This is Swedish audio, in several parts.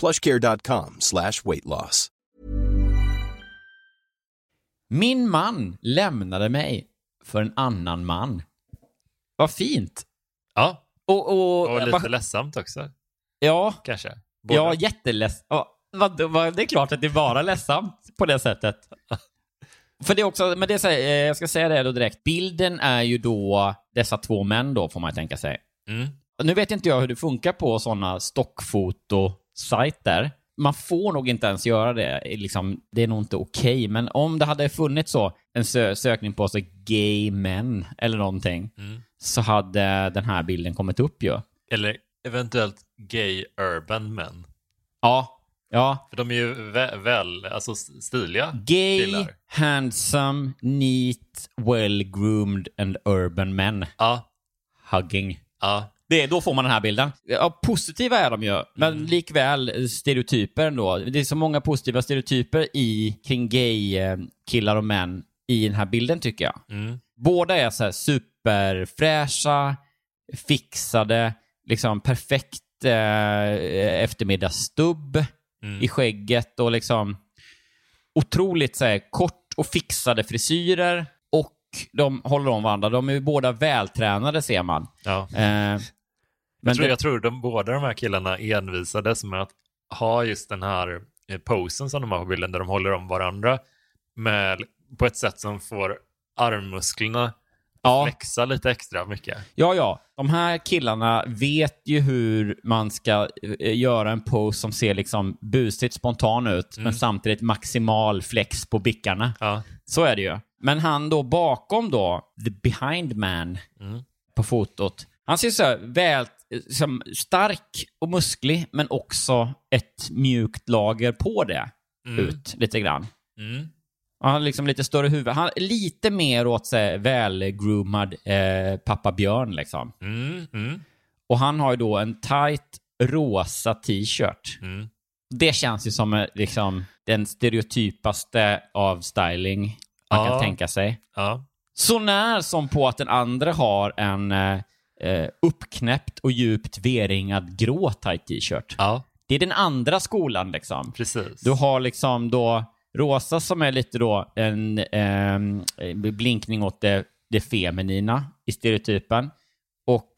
plushcare.com slash weight loss. Min man lämnade mig för en annan man. Vad fint. Ja, Och, och, och lite vad- ledsamt också, Ja, kanske. Båda. ja jätteledsamt. Ja, det är klart att det är bara ledsamt på det sättet. För det är också, men det är så här, eh, jag ska säga det då direkt. Bilden är ju dessa två män då, får man tänka sig. Mm. Nu vet inte jag hur det funkar på sådana stockfotosajter. Man får nog inte ens göra det. Liksom, det är nog inte okej. Men om det hade funnits så, en sö sökning på så gay men eller någonting, Mm. så hade den här bilden kommit upp ju. Eller eventuellt gay urban men. Ja, ja. För de är ju vä- väl, alltså stiliga Gay, killar. handsome, neat, well-groomed and urban men. Ja, Hugging. ja. Det, då får man den här bilden. Ja, positiva är de ju, men Mm. likväl stereotyper ändå. Det är så många positiva stereotyper i, kring gay-killar och män i den här bilden tycker jag. Mm. Båda är så superfräscha, fixade, liksom perfekt eh, eftermiddagsstubb Mm. i skägget och liksom otroligt så här, kort och fixade frisyrer och de håller om varandra. De är ju båda vältränade ser man. ja. Eh, men Jag tror, det- jag tror de, båda de här killarna envisades med att ha just den här eh, posen som de har på bilden där de håller om varandra med, på ett sätt som får armmusklerna ja, flexa lite extra mycket. ja, ja. De här killarna vet ju hur man ska eh, göra en pose som ser liksom busigt spontan ut, men samtidigt maximal flex på bickarna. Ja. Så är det ju. Men han då bakom då, the behind man Mm. på fotot, han ser så här väl, som stark och musklig, men också ett mjukt lager på det ut lite grann. Mm. Han har liksom lite större huvud. Han är lite mer åt sig välgroomad eh, pappa Björn liksom. Mm. Mm. Och han har ju då en tight rosa t-shirt. Mm. Det känns ju som eh, liksom den stereotypaste av styling man Ja. kan tänka sig. Ja. Så när som på att den andra har en eh, eh, uppknäppt och djupt V-ringad grå tight t-shirt. ja, Det är den andra skolan liksom. precis. Du har liksom då rosa som är lite då en ehm, blinkning åt det, det feminina i stereotypen. Och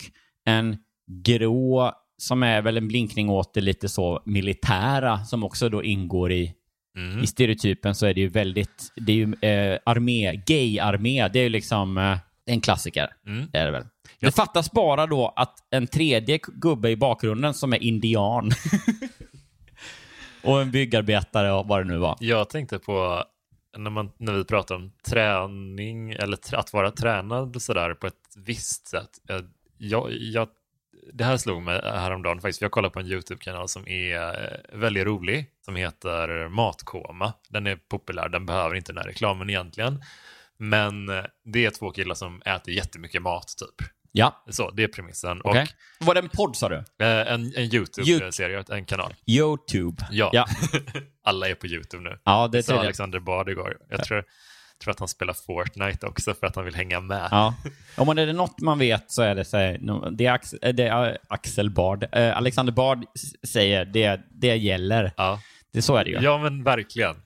en grå som är väl en blinkning åt det lite så militära som också då ingår i, Mm. i stereotypen så är det ju väldigt, det är ju eh, armé, gay-armé, det är ju liksom eh, en klassiker. Mm. Det är det väl. Det fattas bara då att en tredje gubbe i bakgrunden som är indian och en byggarbetare och vad det nu var. Jag tänkte på när, man, när vi pratar om träning eller att vara tränad sådär på ett visst sätt. Jag, jag, det här slog mig häromdagen faktiskt. Jag kollade på en YouTube-kanal som är eh, väldigt rolig som heter Matkoma. Den är populär, den behöver inte den här reklamen egentligen. Men eh, det är två killar som äter jättemycket mat typ. Ja, Så, det är premissen. okej. Var det en podd sa du? Och eh, en, en YouTube-serie, en kanal. YouTube. Ja, Ja, alla är på YouTube nu. ja det sa. Alexander Bard igår. Jag tror, tror att han spelar Fortnite också för att han vill hänga med. Ja. Om man är det något man vet så är det, så här, det, är Axel, eh, det är Axel Bard. Eh, Alexander Bard säger det, det gäller. Ja, Det, så är det ju. ja men verkligen.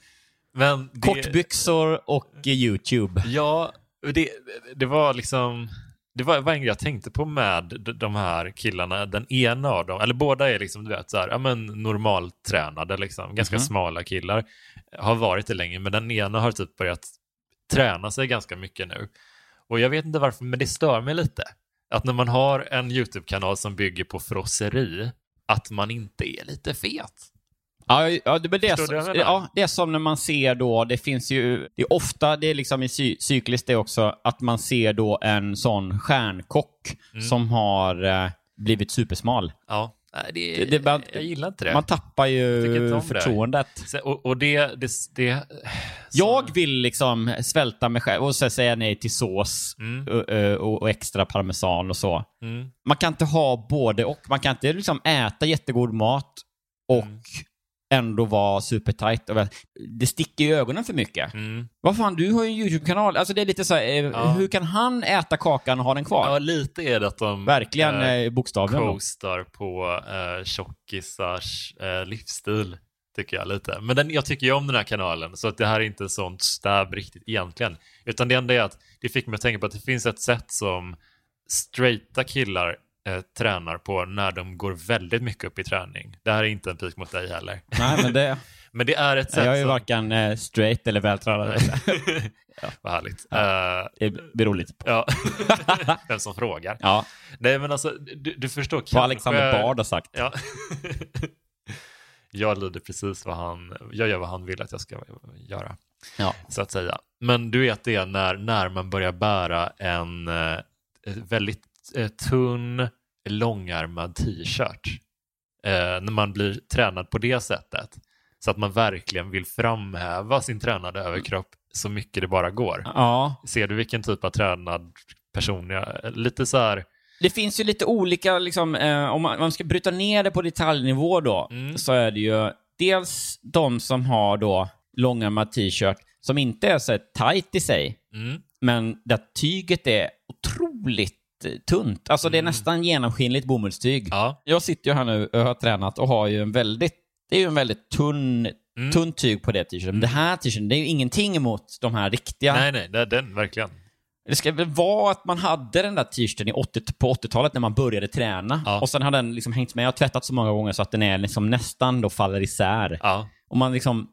Men det, Kortbyxor och eh, YouTube. Ja, det, det var liksom... det var, var en grej jag tänkte på med de här killarna. Den ena av dem, eller båda är liksom, du vet, så här, ja, men normaltränade, liksom, ganska Mhm. smala killar. Har varit det länge, men den ena har typ börjat träna sig ganska mycket nu. Och jag vet inte varför, men det stör mig lite. Att när man har en YouTube-kanal som bygger på frosseri, att man inte är lite fet. Ja, ja det, men det, menar? ja, det är som när man ser då, det finns ju, det är ofta, det är liksom i cy, cykliskt det också, att man ser då en sån stjärnkock Mm. som har eh, blivit supersmal. Ja, det, Det- det bara- jag gillar inte det. Man tappar ju det. förtroendet. Så- Och, och det, det, det Jag vill liksom svälta mig själv och så säga nej till sås Mm. och, och, och extra parmesan och så. Mm. Man kan inte ha både och. Man kan inte liksom äta jättegod mat och Mm. Ändå vara supertight. Det sticker i ögonen för mycket. Mm. Vad fan, du har ju en YouTube-kanal. Alltså det är lite så här, eh, Ja. hur kan han äta kakan och ha den kvar? Ja, lite är det att de Verkligen eh, eh, bokstavligen. coastar på eh, tjockisars eh, livsstil, tycker jag lite. Men den, jag tycker ju om den här kanalen, så att det här är inte sånt stab riktigt egentligen. Utan det enda är att det fick mig att tänka på att det finns ett sätt som straighta killar eh, tränar på när de går väldigt mycket upp i träning. Det här är inte en pik mot dig heller. Nej, men det... Men det är ett sätt Jag är ju som... varken eh, straight eller vältränad. Vad härligt. Eh, Det beror lite på. ja. Vem som frågar. Ja, Nej, men alltså, du, du förstår vad kanske... Alexander Bard har sagt. Ja. jag lyder precis vad han, jag gör vad han vill att jag ska göra, Ja. så att säga. Men du vet det när, när man börjar bära en eh, väldigt tunn, långärmad t-shirt. Eh, när man blir tränad på det sättet. Så att man verkligen vill framhäva sin tränade överkropp så mycket det bara går. ja. Ser du vilken typ av tränad person jag Lite så här, Det finns ju lite olika, liksom, eh, om man, om man ska bryta ner det på detaljnivå då, Mm. så är det ju dels de som har då långärmad t-shirt som inte är så tight i sig, mm, men där tyget är otroligt eh, tunt. Alltså det är nästan genomskinligt bomullstyg. ja, Jag sitter ju här nu och har tränat och har ju en väldigt, det är ju en väldigt tunn, Mm. tunt tyg på det t-shirten. Men det här t-shirten, det är ju ingenting emot de här riktiga. nej, nej, det är den verkligen. Det ska väl vara att man hade den där t-shirten i 80, på 80-talet när man började träna. Ja. Och sen har den liksom hängt med och tvättat så många gånger så att den är liksom nästan då faller isär. Ja, Om man liksom,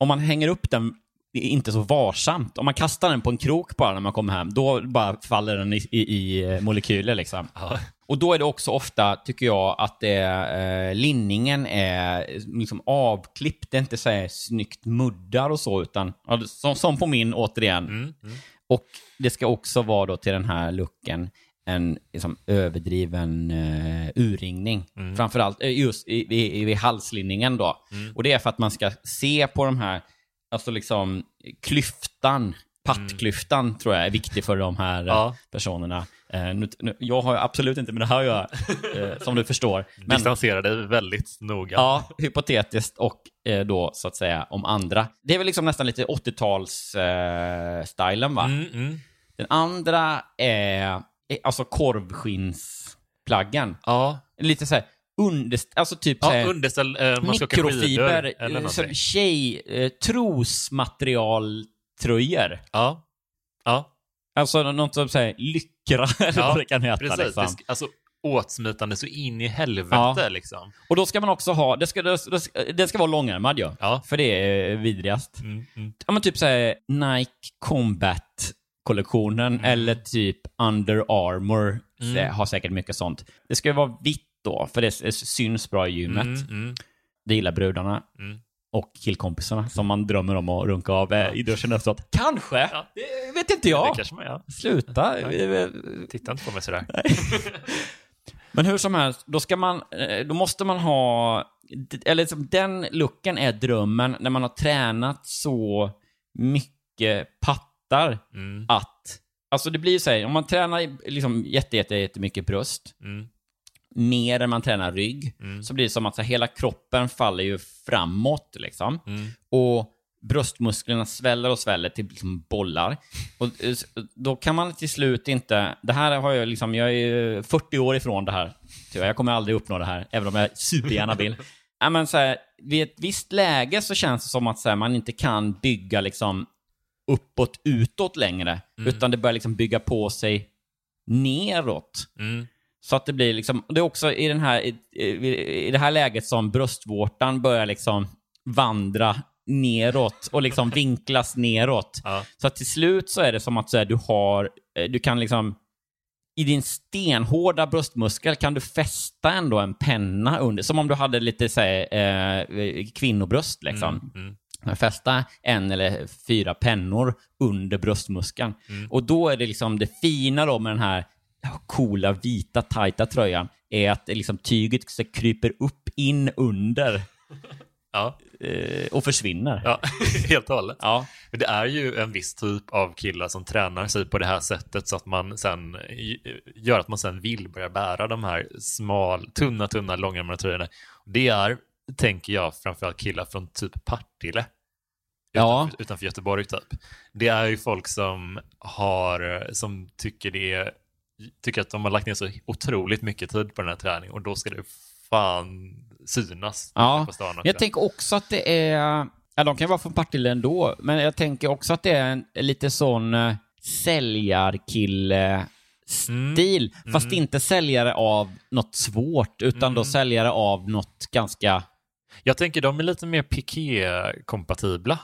om man hänger upp den inte så varsamt, om man kastar den på en krok bara när man kommer hem, då bara faller den i, i, i molekyler liksom. ja. Och då är det också ofta, tycker jag, att det, eh, linningen är liksom avklippt. Det är inte så här snyggt muddar och så, utan som, som på min, återigen. Mm, mm. Och det ska också vara då till den här looken en liksom, överdriven uh, urringning. Mm. Framförallt eh, just i, i, i, halslinningen då. Mm. Och det är för att man ska se på de här, alltså liksom klyftan, pattklyftan tror jag är viktig för de här eh, Ja. personerna. Eh, nu, nu, jag har absolut inte med det här att göra, eh, som du förstår. Men, Distansera dig väldigt noga. Ja, hypotetiskt och eh, då så att säga om andra. Det är väl liksom nästan lite 80-tals-stylen va? Mm, mm. Den andra är, alltså korvskinnsplaggen. ja. Lite så här under, alltså typ ja underställ, eh, skidor mikrofiber, eller eh, tjej, eh, trosmaterialtröjor. Ja, ja, Alltså något som säger lyckra eller Ja, vad det kan heta. precis. Liksom. Det ska, alltså åtsmitande så in i helvete liksom. Och då ska man också ha, det ska, det ska, det ska vara långärmad ju. Ja. För det är vidrigast. Mm, mm. Ja men typ såhär Nike Combat-kollektionen eller typ Under Armour Mm. har säkert mycket sånt. Det ska vara vitt då, för det syns bra i gymmet. Mm, mm, Det gillar brudarna. mm. Och killkompisarna som man drömmer om att runka av eh, i duschen efteråt. Kanske! Ja. Det vet inte jag. Det kanske man gör. Sluta. Titta inte på mig sådär. Men hur som helst, då ska man, eh, då måste man ha, eller liksom, den looken är drömmen när man har tränat så mycket pattar Mm, att, alltså det blir ju så här, om man tränar liksom jätte, jätte, jättemycket bröst, mm, mer än man tränar rygg, Mm. så blir det som att så hela kroppen faller ju framåt liksom. mm. Och bröstmusklerna sväller och sväller till liksom bollar. Och eh, då kan man till slut inte... Det här har jag liksom... Jag är 40 år ifrån det här. Jag kommer aldrig uppnå det här, även om jag supergärna vill. ja, men så här, vid ett visst läge så känns det som att här, man inte kan bygga liksom uppåt, utåt längre. Utan det börjar liksom bygga på sig neråt. Mm. Så att det blir liksom, det är också i, den här, i, i, det här läget som bröstvårtan börjar liksom vandra neråt och liksom vinklas neråt. Ja. Så att till slut så är det som att så här, du har, eh, du kan liksom, i din stenhårda bröstmuskel kan du fästa ändå en penna under, som om du hade lite så här, eh, kvinnobröst liksom. Mm. Fästa en eller fyra pennor under bröstmuskeln. Mm. Och då är det liksom det fina då med den här coola vita tajta tröjan är att liksom tyget så kryper upp in under Ja. eh, och försvinner. ja, helt och hållet. Ja. Det är ju en viss typ av killar som tränar sig på det här sättet så att man sen gör att man sen vill börja bära de här smal, tunna, tunna, långärmade tröjorna. Det är, tänker jag, framförallt killar från typ Partille. Ja. Utanför, utanför Göteborg typ. Det är ju folk som har, som tycker det är, tycker att de har lagt ner så otroligt mycket tid på den här träningen och då ska det fan synas Ja, på stan också. Jag tänker också att det är... Ja, de kan vara från Partille ändå, men jag tänker också att det är en lite sån uh, säljarkille-stil. Fast inte säljare av något svårt, utan då säljare av något ganska... Jag tänker de är lite mer piké-kompatibla.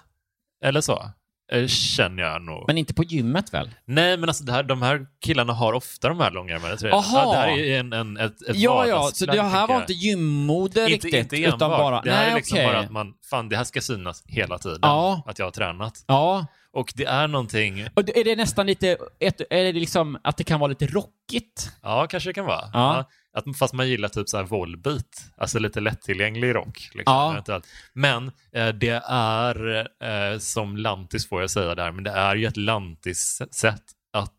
Eller så. Eh, Känner jag nog. Men inte på gymmet väl? Nej, men alltså här, de här killarna har ofta de här långärmade tröjorna. Aha. Ja, det här är en, en, ett, ett Ja, ja, så det här var inte gymmode inte, riktigt, inte enbart. utan bara... Det här nej, är liksom okej. bara att man, fan det här ska synas hela tiden. Ja. Att jag har tränat. Ja, Och det är någonting, och är det nästan lite... Är det liksom att det kan vara lite rockigt? ja kanske det kan vara. Ja. Att, fast man gillar typ så här volbeat, alltså lite lättillgänglig rock. Liksom, Ja. Men eh, det är, eh, som lantis får jag säga där, men det är ju ett lantis-sätt att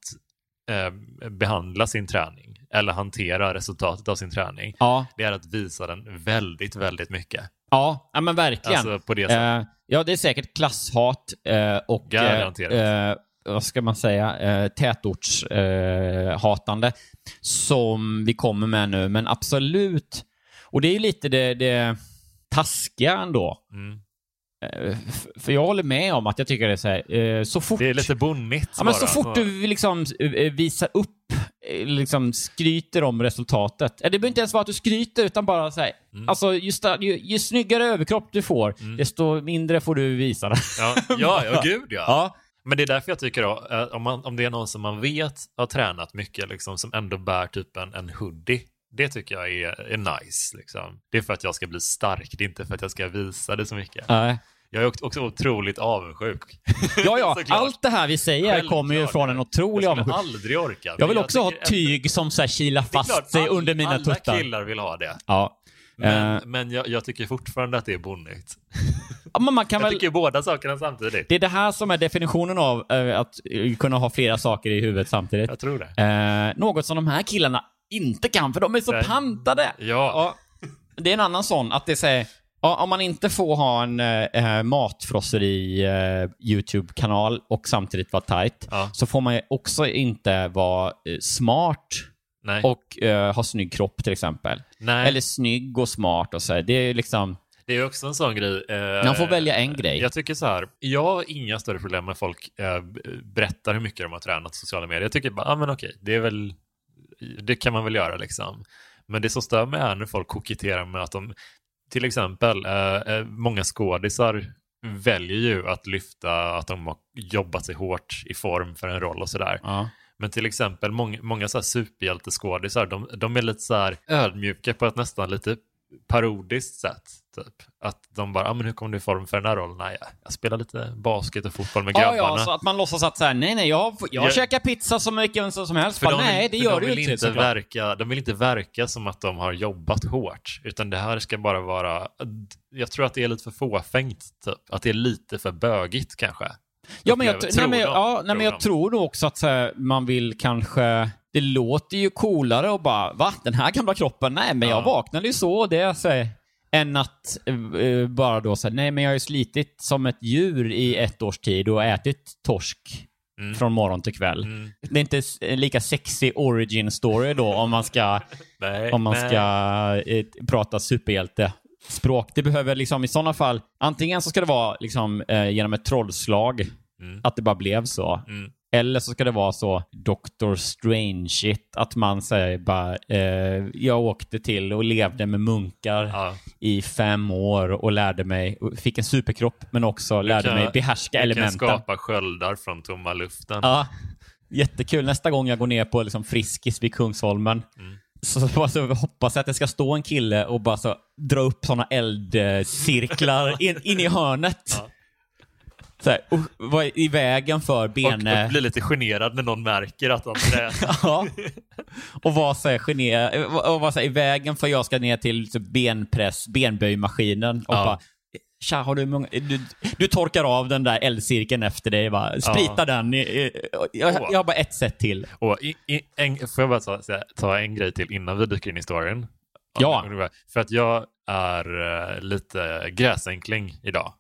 eh, behandla sin träning, eller hantera resultatet av sin träning. Ja, Det är att visa den väldigt, väldigt mycket. ja, ja men verkligen. Alltså på det sättet. Eh, ja, det är säkert klasshat eh, och vad ska man säga, eh, tätortshatande hatande som vi kommer med nu, men absolut. Och det är ju lite det, det taskiga ändå. Mm. Eh, för jag håller med om att jag tycker det är så här, eh, så fort... Det är lite bonnigt Ja, men så fort du liksom eh, visar upp, liksom skryter om resultatet. Det behöver inte ens vara att du skryter, utan bara så här, Mm. alltså ju, ju, ju snyggare överkropp du får, desto mindre får du visa. Ja, ja, ja gud ja. ja. Men det är därför jag tycker då, eh, om, man, om det är någon som man vet har tränat mycket, liksom, som ändå bär typ en, en hoodie, det tycker jag är, är nice. Liksom. Det är för att jag ska bli stark, det är inte för att jag ska visa det så mycket. Nej. Jag är också otroligt avundsjuk. Ja, ja, allt det här vi säger kommer ju Självklart. från en otrolig Jag skulle aldrig orka. Jag vill också ha tycker tyg som så här kilar fast klart, sig all- under mina alla tuttar. killar vill ha det. Ja. Men, Eh, men jag, jag tycker fortfarande att det är bonnigt. ja, men man kan Jag väl... tycker båda sakerna samtidigt. Det är det här som är definitionen av eh, att eh, kunna ha flera saker i huvudet samtidigt. Jag tror det. Eh, något som de här killarna inte kan, för de är så Nej. pantade. Ja. Ja, det är en annan sån, att det säger om man inte får ha en eh, matfrosseri eh, YouTube-kanal och samtidigt vara tight, Ja. så får man ju också inte vara eh, smart Nej. och eh, ha snygg kropp till exempel. Nej. Eller snygg och smart och så. här. Det är liksom, Det är också en sån grej. eh, man får välja en grej. Jag tycker så här, jag har inga större problem med folk eh, berättar hur mycket de har tränat sociala medier. Jag tycker bara, ah, men okej, det är väl, det kan man väl göra liksom. Men det som stör mig är när folk koketterar med att de, till exempel, eh, eh, många skådisar väljer ju att lyfta att de har jobbat sig hårt i form för en roll och sådär. Ja. Men till exempel många, många så här superhjälteskådisar, de, de är lite så här ödmjuka på ett nästan lite parodiskt sätt. Typ. Att de bara, ah, men hur kom du i form för den här rollen? Nej, jag spelar lite basket och fotboll med Ja, grabbarna. ja, så att man låtsas att så här, nej, nej, jag, jag Ja. käkar pizza som mycket vem som helst. Bara, vill, nej, det gör de du vill inte. inte verka, De vill inte verka som att de har jobbat hårt, utan det här ska bara vara... Jag tror att det är lite för fåfängt, typ. Att det är lite för bögigt kanske. Ja, men jag, Upplever- nej, tror men, ja, nej, tror men jag tror nog också att så här, man vill kanske... Det låter ju coolare och bara, va? Den här gamla kroppen? Nej, men jag Ja. vaknade ju så det så här, än att eh, eh, bara då säga nej men jag har ju slitit som ett djur i ett års tid och ätit torsk Mm. från morgon till kväll. Mm. Det är inte en lika sexy origin story då om man ska, Nej, om man nej. ska eh, prata superhjältespråk. Det behöver liksom i sådana fall, antingen så ska det vara liksom eh, genom ett trollslag, Mm. att det bara blev så. Mm. Eller så ska det vara så Doctor strange shit att man säger bara eh, jag åkte till och levde med munkar Ja. i fem år och lärde mig, fick en superkropp men också lärde kan- mig behärska Du kan elementen. skapa sköldar från tomma luften. Ja, jättekul. Nästa gång jag går ner på liksom Friskis vid Kungsholmen Mm. så, så, så hoppas jag att det ska stå en kille och bara så, dra upp såna eldcirklar in, in i hörnet. Ja. Så här, och vara i vägen för Och, ben... och bli lite generad när någon märker att han tränar. Ja. Och vara så här gener, och vara så här, i vägen för jag ska ner till så benpress, benböjmaskinen och Ja. bara Tja, har du, många, du, du torkar av den där eldcirkeln efter dig. Va? Sprita Ja. den. Jag, jag, har bara ett sätt till. Och i, i, en, får jag bara ta, ta en grej till innan vi dyker in i storyn? Ja. För att jag är eh, lite gräsänkling idag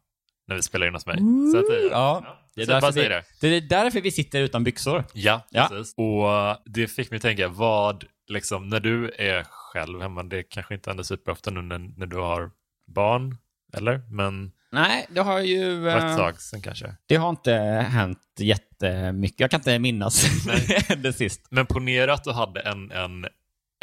när vi spelar in hos mig. Så att, det- Ja, det är, därför vi, det. det är därför vi sitter utan byxor. Ja, Ja. precis. Och eh, det fick mig att tänka, vad, liksom, när du är själv hemma, det kanske inte händer superofta nu när, när du har barn, eller? Men Nej, det har ju... det var ett eh, tag sen kanske. det har inte hänt jättemycket. Jag kan inte minnas det sist. Men ponera att du hade en, en,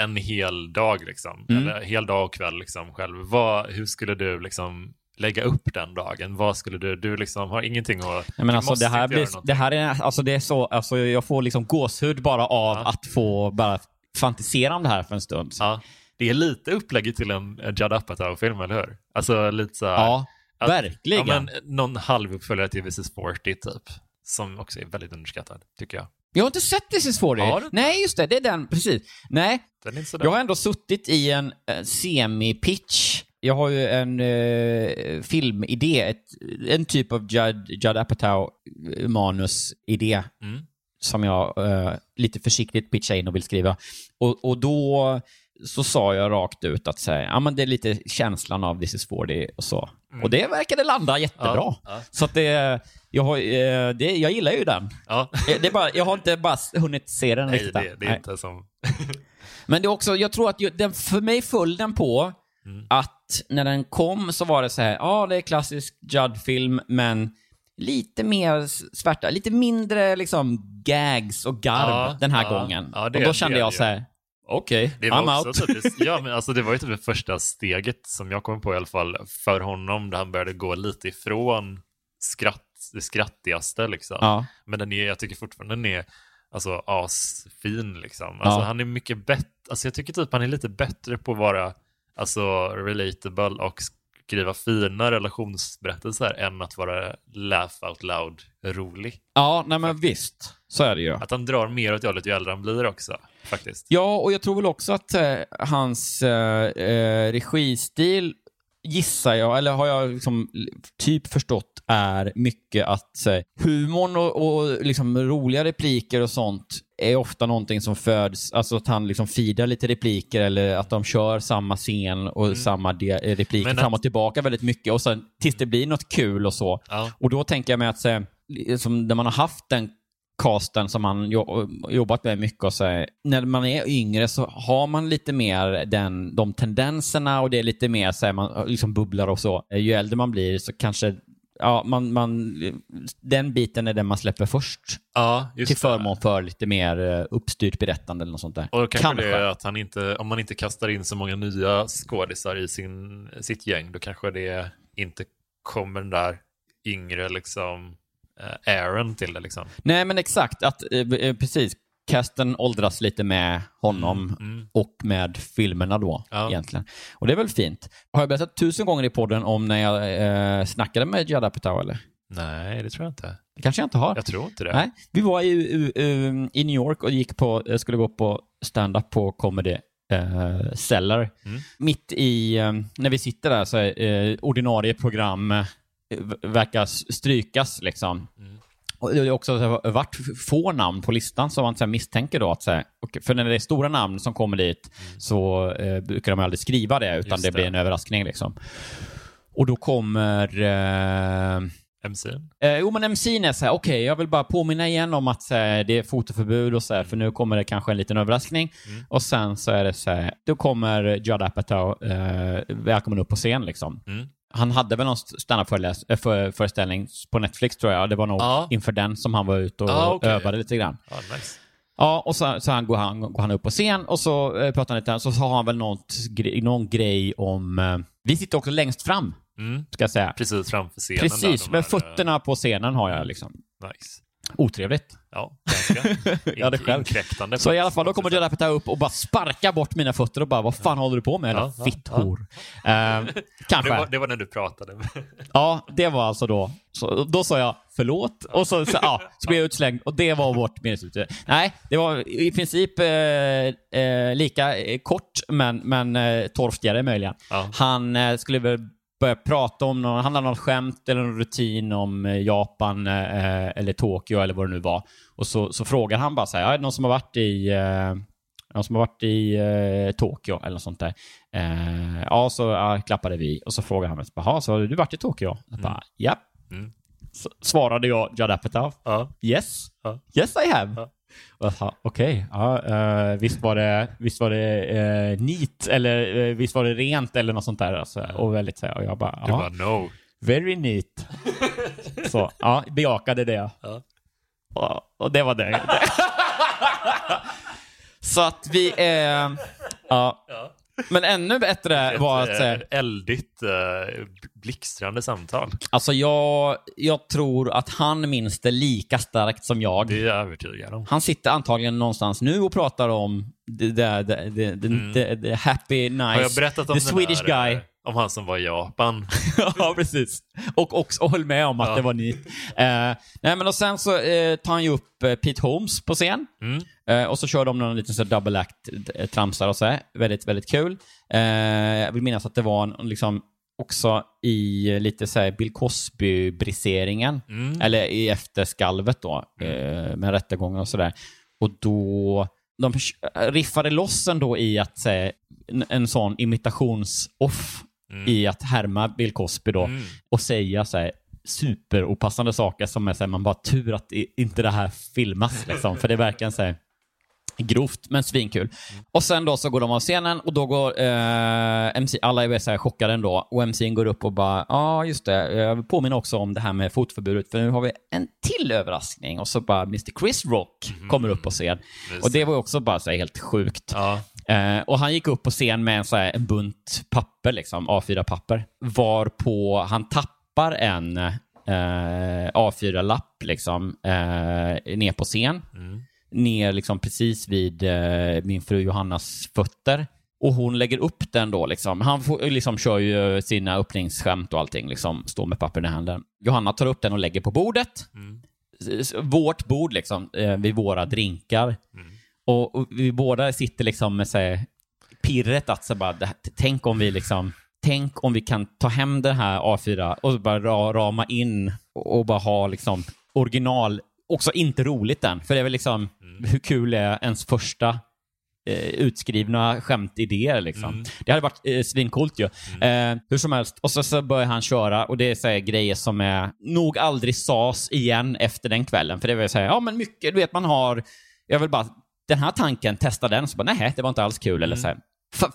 en hel dag, liksom, Mm. eller hel dag och kväll liksom, själv. Vad, hur skulle du liksom lägga upp den dagen? Vad skulle du, du liksom har ingenting att... Nej, men alltså, det, här blir, det här är, alltså, det är så, alltså, jag får liksom gåshud bara av Ja. att få bara fantisera om det här för en stund. Ja, det är lite upplägget till en Judd Apatow-film, eller hur? Alltså lite så här, Ja, att- verkligen. Ja, men någon halvuppföljare till This is 40 typ. Som också är väldigt underskattad, tycker jag. Jag har inte sett This is 40. Har du inte? Nej, just det. Det är den. Precis. Nej, Den är jag har ändå suttit i en eh, semi-pitch. Jag har ju en eh, filmidé, ett, en typ av Judd, Judd Apatow-manusidé Mm. som jag eh, lite försiktigt pitchade in och vill skriva. Och, och då så sa jag rakt ut att säga, ja men det är lite känslan av This is 40 och så. Och det verkade landa jättebra. Mm. Ja, ja. Så att det, jag, har, eh, det, jag gillar ju den. Ja. Eh, Det är bara, jag har inte bara hunnit se den Nej, riktigt. det, det är Nej. inte som... Men det är också, jag tror att ju- den, för mig föll den på Mm. att när den kom så var det så här, ja det är klassisk Judd-film, men lite mer svärta, lite mindre liksom gags och garv Ja, den här ja. gången. Ja, det- och då kände det jag så här, okej, var I'm out. typiskt, ja, men alltså det var ju typ det första steget som jag kom på i alla fall för honom, där han började gå lite ifrån skratt, det skrattigaste liksom. Ja. Men den är, jag tycker fortfarande den är alltså asfin liksom. Alltså han är mycket bättre, alltså jag tycker typ han är lite bättre på att vara alltså relatable och skriva fina relationsberättelser än att vara laugh out loud rolig. ja, nej men visst. Så är det ju. Att han drar mer åt det hållet ju äldre han blir också, faktiskt. Ja, och jag tror väl också att eh, hans eh, eh, registil gissar jag, eller har jag liksom typ förstått, är mycket att eh, humorn och, och liksom roliga repliker och sånt är ofta någonting som föds, alltså att han liksom feedar lite repliker eller att de kör samma scen och samma de, eh, repliker Men fram att- och tillbaka väldigt mycket och sen tills det blir något kul och så. Ja. Och då tänker jag mig att så, här, som när man har haft den casten som man jo, jobbat med mycket och så här, när man är yngre så har man lite mer den, de tendenserna och det är lite mer så här, man liksom bubblar och så. Ju äldre man blir så kanske Ja, man, man, den biten är den man släpper först Ja, till det. förmån för lite mer eh, uppstyrt berättande eller något sånt där. Och kanske, det är att han inte, om man inte kastar in så många nya skådisar i sin, sitt gäng, då kanske det inte kommer den där yngre liksom eh, Aaron till det liksom. Nej, men exakt. Att, eh, eh, precis. Casten åldras lite med honom Mm. och med filmerna då, Ja. egentligen. Och det är väl fint. Har jag berättat tusen gånger i podden om när jag eh, snackade med Judd Apatow, eller? Nej, det tror jag inte. Det kanske jag inte har. Jag tror inte det. Nej, vi var i, i, i- New York och gick på, eh, skulle gå på stand-up på Comedy eh, Cellar. Mm. Mitt i, eh, när vi sitter där så är eh, ordinarie program eh, verkar strykas liksom. Mm. Och det är också så här, vart få namn på listan som man så misstänker då att så här, för när det är stora namn som kommer dit så eh, brukar de aldrig skriva det utan Mm. Just det blir det. en överraskning liksom. Och då kommer eh, MC? Eh, jo, men MC'n är så här, okej, jag vill bara påminna igen om att här, det är fotoförbud och så här, för nu kommer det kanske en liten överraskning. Mm. Och sen så är det så här, då kommer Judd Apatow, eh, välkommen upp på scen liksom. Mm. Han hade väl någon standup-föreställning på Netflix tror jag. Det var nog Ja. inför den som han var ute och Ah, okej. övade lite grann. Ja, nice. Ja, och så, så han går, han, går han upp på scen och så eh, pratar han lite, så har han väl något, någon grej om... Eh, vi sitter också längst fram, Mm. ska jag säga. Precis framför scenen. Precis, där, med här, fötterna på scenen har jag liksom. eh, Nice. Otrevligt. Ja, ganska Ja, det själv. Så i alla fall, då kommer Judd Apatow upp och bara sparkar bort mina fötter och bara vad fan håller du på med, Ja, ja, fitthor? Eh, det kanske. var, det var när du pratade. Ja, det var alltså då. Så, då sa jag förlåt och så, så, ja, så blev jag utslängd och det var vårt meningsutbyte. Nej, det var i princip eh, eh, lika eh, kort men, men eh, torftigare möjligen. Ja. Han eh, skulle väl börja prata om någon, han hade någon skämt eller någon rutin om eh, Japan eh, eller Tokyo eller vad det nu var. Och så, så frågar han bara så här, är det någon som har varit i eh, någon som har varit i eh, Tokyo eller något sånt där. Eh, ja, så ja, klappade vi och så frågade han mig, jaha, så har du varit i Tokyo? Jag bara, ja. Mm. Så svarade jag Judd Apatow, Ja. yes. Ja. Yes I have. Ja. Okej, ja, eh, visst var det, visst var det eh, neat eller eh, visst var det rent eller något sånt där. Alltså, och väldigt så och jag bara, Du ja, bara no. very neat. så, ja, bejakade det. Ja. Och, och det var det. Så att vi är... Ja. Men ännu bättre var att Ett säga, eh, eldigt, eh, blixtrande samtal. alltså jag, jag tror att han minns det lika starkt som jag. Det är jag övertygad om. Han sitter antagligen någonstans nu och pratar om the, the, the, the, the, the, the happy, nice, Mm. Har jag berättat om the den Swedish guy. eh, Om han som var i Japan. ja, precis. Och också höll med om att Ja. det var nit. Eh, nej, men och sen så eh, tar han ju upp eh, Pete Holmes på scen. Mm. Eh, och så kör de någon liten så double act, eh, och så. Här. Väldigt, väldigt kul. Eh, jag vill minnas att det var en, liksom också i lite så här Bill Cosby-briseringen. Mm. Eller i efterskalvet då, eh, med rättegången och sådär. Och då, de riffade loss ändå i att säga en sån imitations-off i att härma Bill Cosby då Mm. och säga så här superopassande saker som är så här, man bara tur att inte det här filmas liksom, för det är verkligen så här grovt men svinkul. Och sen då så går de av scenen och då går eh, MC, alla är så här chockade ändå och MC'n går upp och bara, ja ah, just det, jag påminna också om det här med fotförbudet för nu har vi en till överraskning och så bara Mr Chris Rock kommer upp på scen. Just Och det var ju också bara så här helt sjukt. Ja. Eh, och han gick upp på scen med en, så här, en bunt papper, liksom, A4-papper, varpå han tappar en eh, A4-lapp liksom, eh, ner på scen. Ner liksom precis vid eh, min fru Johannas fötter. Och hon lägger upp den då liksom. Han får, liksom, kör ju sina öppningsskämt och allting, liksom, står med pappren i handen. Johanna tar upp den och lägger på bordet. S- Vårt bord liksom, eh, vid våra drinkar. Och, och vi båda sitter liksom med så här, pirret att så bara, det här, tänk om vi liksom, tänk om vi kan ta hem den här A4 och bara ra, rama in och, bara ha liksom original, också inte roligt den, för det är väl liksom, hur kul är ens första eh, utskrivna skämtidéer liksom. Det hade varit eh, svincoolt ju. Eh, hur som helst, och så, så börjar han köra och det är så här, grejer som är, nog aldrig sas igen efter den kvällen. För det vill säga, ja men mycket, du vet man har, jag vill bara, den här tanken, testa den, så bara nej, det var inte alls kul. Eller så här.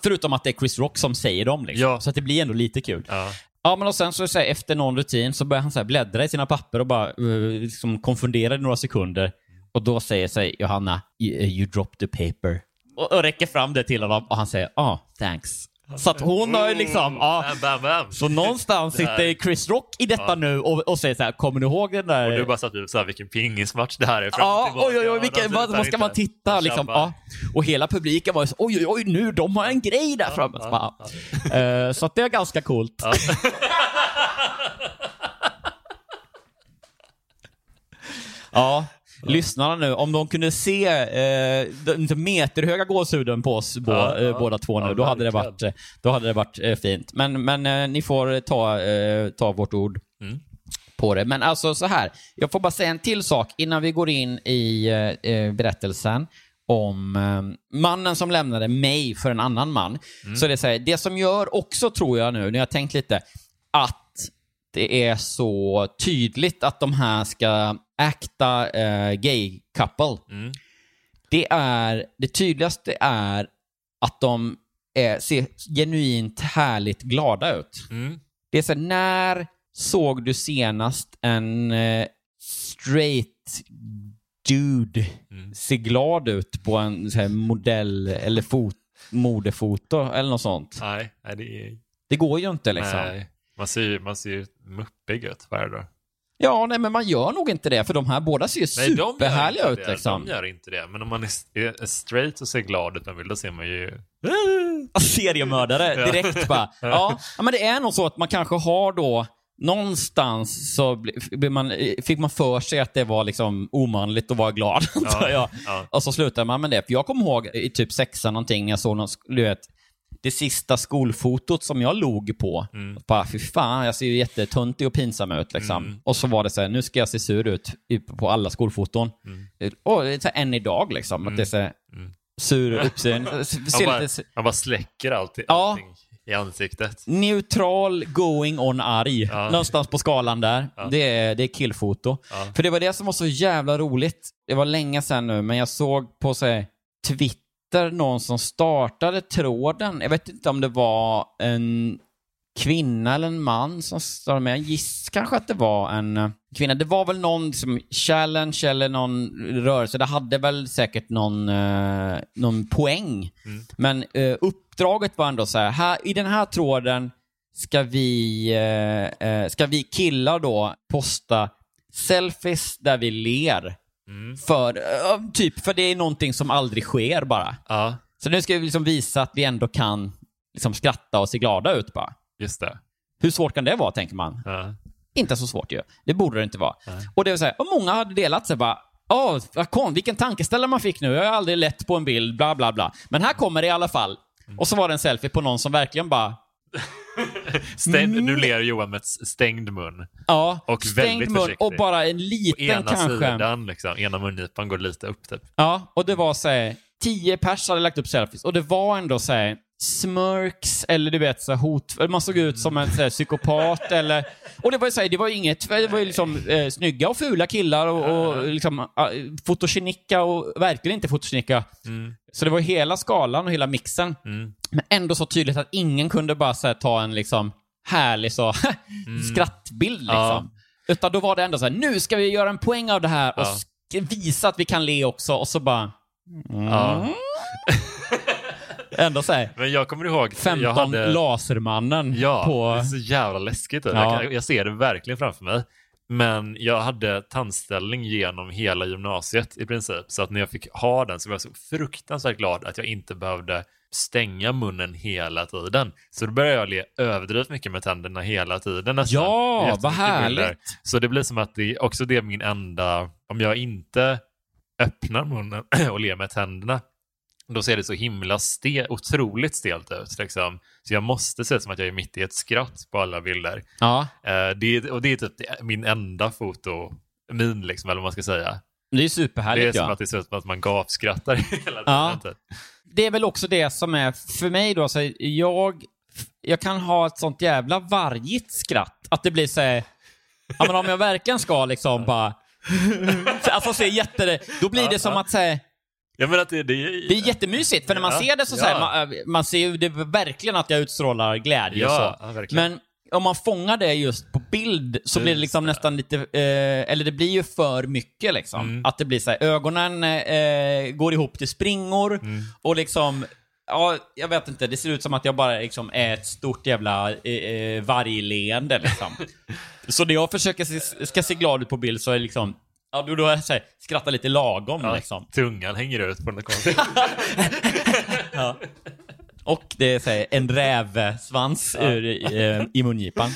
Förutom att det är Chris Rock som säger dem liksom. Ja. Så att det blir ändå lite kul. Ja. Ja, men och sen så, så här, efter någon rutin så börjar han så här, bläddra i sina papper och bara uh, liksom konfunderar i några sekunder. Och då säger sig Johanna, you, you dropped the paper. Och, och räcker fram det till honom och han säger, ah, thanks. Så att hon har liksom, ja. Bam, bam. Så någonstans sitter Chris Rock i detta nu och, och säger så här, kommer du ihåg den där... Och du bara satt ut så här, vilken pingismatch det här är. Ja, oj, oj, oj, Ja, vilken, vad, vad ska man titta liksom? Ja. Och hela publiken var ju så, oj, oj, oj, nu, de har en grej där framme. Så, bara, ja. Eh, så att det är ganska coolt. Ja, lyssnarna nu, om de kunde se eh, meterhöga gåshuden på oss bå, Ja, eh, båda två nu, Ja, då, hade det varit, eh, då hade det varit eh, fint. Men, men eh, ni får ta, eh, ta vårt ord Mm. på det. Men alltså så här, jag får bara säga en till sak innan vi går in i berättelsen om mannen som lämnade mig för en annan man. Så det är så här, det som gör också, tror jag nu, när jag har tänkt lite, att det är så tydligt att de här ska acta eh, gay couple. Mm. Det är, det tydligaste är att de är, ser genuint härligt glada ut. Mm. Det är så när såg du senast en eh, straight dude Mm. se glad ut på en här, modell eller fot, modefoto eller något sånt? Nej, nej, det. Det går ju inte liksom. Nej. Man ser man ser muppig ut varje dag. Ja, nej, men man gör nog inte det, för de här båda ser ju Nej, superhärliga ut liksom. De gör inte det. Men om man är, straight och ser glad ut då ser man ju... seriemördare Ja. direkt bara. Ja, ja, men det är nog så att man kanske har då någonstans så man, fick man för sig att det var liksom omanligt att vara glad, jag. ja. Och så slutar man med det. För jag kommer ihåg i typ sexan någonting, jag såg någon, du vet, det sista skolfotot som jag log på. Mm. Bara, fy fan, jag ser ju jättetuntig och pinsam ut. Liksom. Mm. Och så var det så här, nu ska jag se sur ut på alla skolfoton. Och det är så här, än idag liksom, att det är så här, Mm. sur uppsyn. Man bara, lite, man bara släcker allt, Ja. allting i ansiktet. Neutral going on arg. Ja. Någonstans på skalan där. Det, är, det är killfoto. Ja. För det var det som var så jävla roligt. Det var länge sedan nu, men jag såg på så här, Twitter någon som startade tråden. Jag vet inte om det var en kvinna eller en man som startade med. Jag giss kanske att det var en eh, kvinna. Det var väl någon som challenge eller någon rörelse. Det hade väl säkert någon, eh, någon poäng. Men eh, uppdraget var ändå så här, här, i den här tråden ska vi, eh, eh, ska vi killar då posta selfies där vi ler. För, eh, typ, för det är någonting som aldrig sker bara. Ja, Så nu ska vi liksom visa att vi ändå kan liksom skratta och se glada ut bara. just det. Hur svårt kan det vara, tänker man? Ja. Inte så svårt ju. Det borde det inte vara. Och det var så här, och många hade delat sig bara, Åh, vad kon, vilken tankeställare man fick nu. Jag har aldrig lett på en bild, bla bla bla. Men här kommer det i alla fall. Och så var det en selfie på någon som verkligen bara, Stäng, Mm. Nu ler Johan med stängd mun. ja, Och stängd väldigt mun och bara en liten ena kanske. sidan, liksom, ena mungipan går lite upp typ. Ja, och det var så här, tio pers hade lagt upp selfies och det var ändå så här, smörks eller du vet så hot, man såg ut som en så psykopat eller... Och det var ju så här, det var inget, det var ju liksom eh, snygga och fula killar och, och liksom fotogenika och verkligen inte fotogenika. Så det var hela skalan och hela mixen. Men ändå så tydligt att ingen kunde bara så här, ta en liksom härlig så skrattbild liksom. Ja. Utan då var det ändå så här, nu ska vi göra en poäng av det här och Ja. visa att vi kan le också och så bara... Ja. Ändå såhär, Men jag kommer ihåg, 15 jag hade... Lasermannen Ja, det på... är så jävla läskigt. Ja. Jag, jag ser det verkligen framför mig. Men jag hade tandställning genom hela gymnasiet i princip. Så att när jag fick ha den så var jag så fruktansvärt glad att jag inte behövde stänga munnen hela tiden. Så då började jag le överdrivet mycket med tänderna hela tiden nästan. Ja, vad härligt. bilder. Så det blir som att det också det är min enda, om jag inte öppnar munnen och ler med tänderna, då ser det så himla stel, otroligt stelt ut. Liksom. Så jag måste se som att jag är mitt i ett skratt på alla bilder. Ja, Eh, det, och det är typ min enda foto, min liksom, eller vad man ska säga. det är Det är superhärligt som ja. att det ser ut som att man gapskrattar hela tiden. Ja. typ. Det är väl också det som är, för mig då, så jag, jag kan ha ett sånt jävla vargigt skratt. Att det blir så här, ja men om jag verkligen ska liksom bara... alltså se jätte... Då blir det som att säga Jag menar att det, det, Det är jättemysigt, för när man Ja, ser det så, ja. så här, man, man ser ju det verkligen att jag utstrålar glädje och Ja, så. ja, verkligen. Men om man fångar det just på bild så blir det liksom Just det. nästan lite, eh, eller det blir ju för mycket liksom. Mm. Att det blir så här, ögonen eh, går ihop till springor Mm. och liksom, ja, jag vet inte, det ser ut som att jag bara liksom är ett stort jävla eh, eh, vargleende liksom. så när jag försöker se, ska se glad ut på bild så är det liksom, ja då, då är så här, skrattar lite lagom ja, liksom. tungan hänger ut på något konstigt. Och det är så här, en rävsvans ur, eh, i mungipan.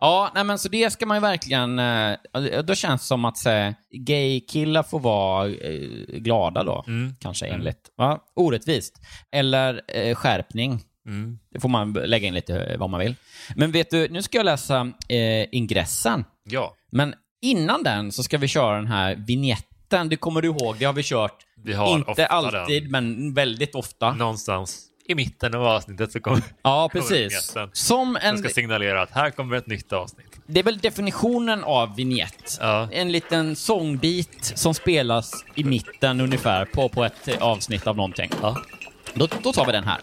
Ja, nej men så det ska man ju verkligen... Eh, då känns det som att gay-killar får vara eh, glada då, kanske enligt. Va? Orättvist. Eller eh, skärpning. Mm. Det får man lägga in lite eh, vad man vill. Men vet du, nu ska jag läsa eh, ingressen. Ja, Men innan den så ska vi köra den här vignetten. Det kommer du ihåg, det har vi kört. Vi har Inte alltid, den. men väldigt ofta. någonstans i mitten av avsnittet så kommer Ja, kommer precis. vignetten. Som en, som ska signalera att här kommer ett nytt avsnitt. det är väl definitionen av vignett. Ja. En liten sångbit som spelas i mitten ungefär på, på ett avsnitt av någonting. Ja. Då, då tar vi den här.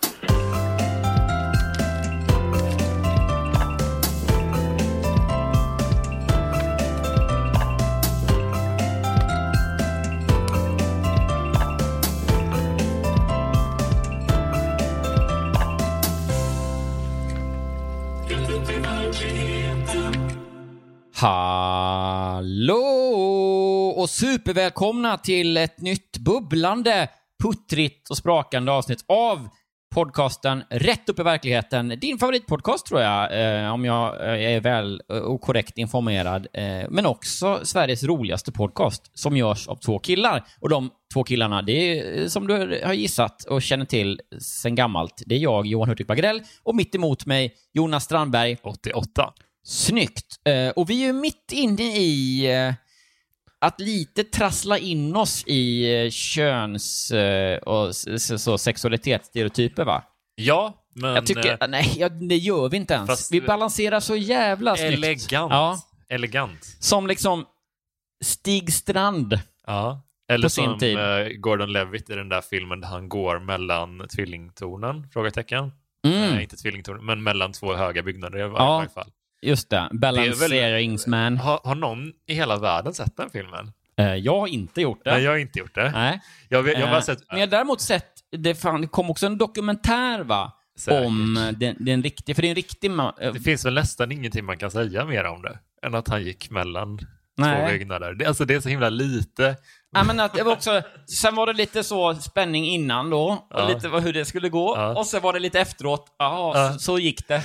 Supervälkomna till ett nytt bubblande, puttrigt och sprakande avsnitt av podcasten Rätt upp i verkligheten. Din favoritpodcast tror jag, eh, om jag eh, är väl och korrekt informerad. Eh, men också Sveriges roligaste podcast som görs av två killar. Och de två killarna, det är eh, som du har gissat och känner till sen gammalt. Det är jag, Johan Hurtig Bagrell, och mitt emot mig Jonas Strandberg. 88. Snyggt. Eh, och vi är ju mitt inne i eh, att lite trassla in oss i eh, köns eh, och så, sexualitetsstereotyper, va? Ja, men jag tycker... eh, nej, det gör vi inte ens. vi balanserar så jävla snyggt. elegant. Ja, Elegant. som liksom Stig Strand. Ja. Eller som tid. Gordon Levitt i den där filmen där han går mellan tvillingtornen, frågetecken. Mm, Nej, inte tvillingtornen, men mellan två höga byggnader i varje Ja. fall. Just det. Balanceringsman. Har, har någon i hela världen sett den filmen? Eh, jag har inte gjort det. Nej, jag har inte gjort det. Nej. Jag, jag har Eh, sett... Men jag har däremot sett, det, fan, det kom också en dokumentär va? Säkert. Om eh, den, den riktiga, för det är en riktig ma- Det finns väl nästan ingenting man kan säga mer om det än att han gick mellan två Nej. byggnader. Det, alltså det är så himla lite. Ja, men att det var också, sen var det lite så spänning innan då, och Ja. lite hur det skulle gå. Ja. Och sen var det lite efteråt, ja, Ja. så, så gick det.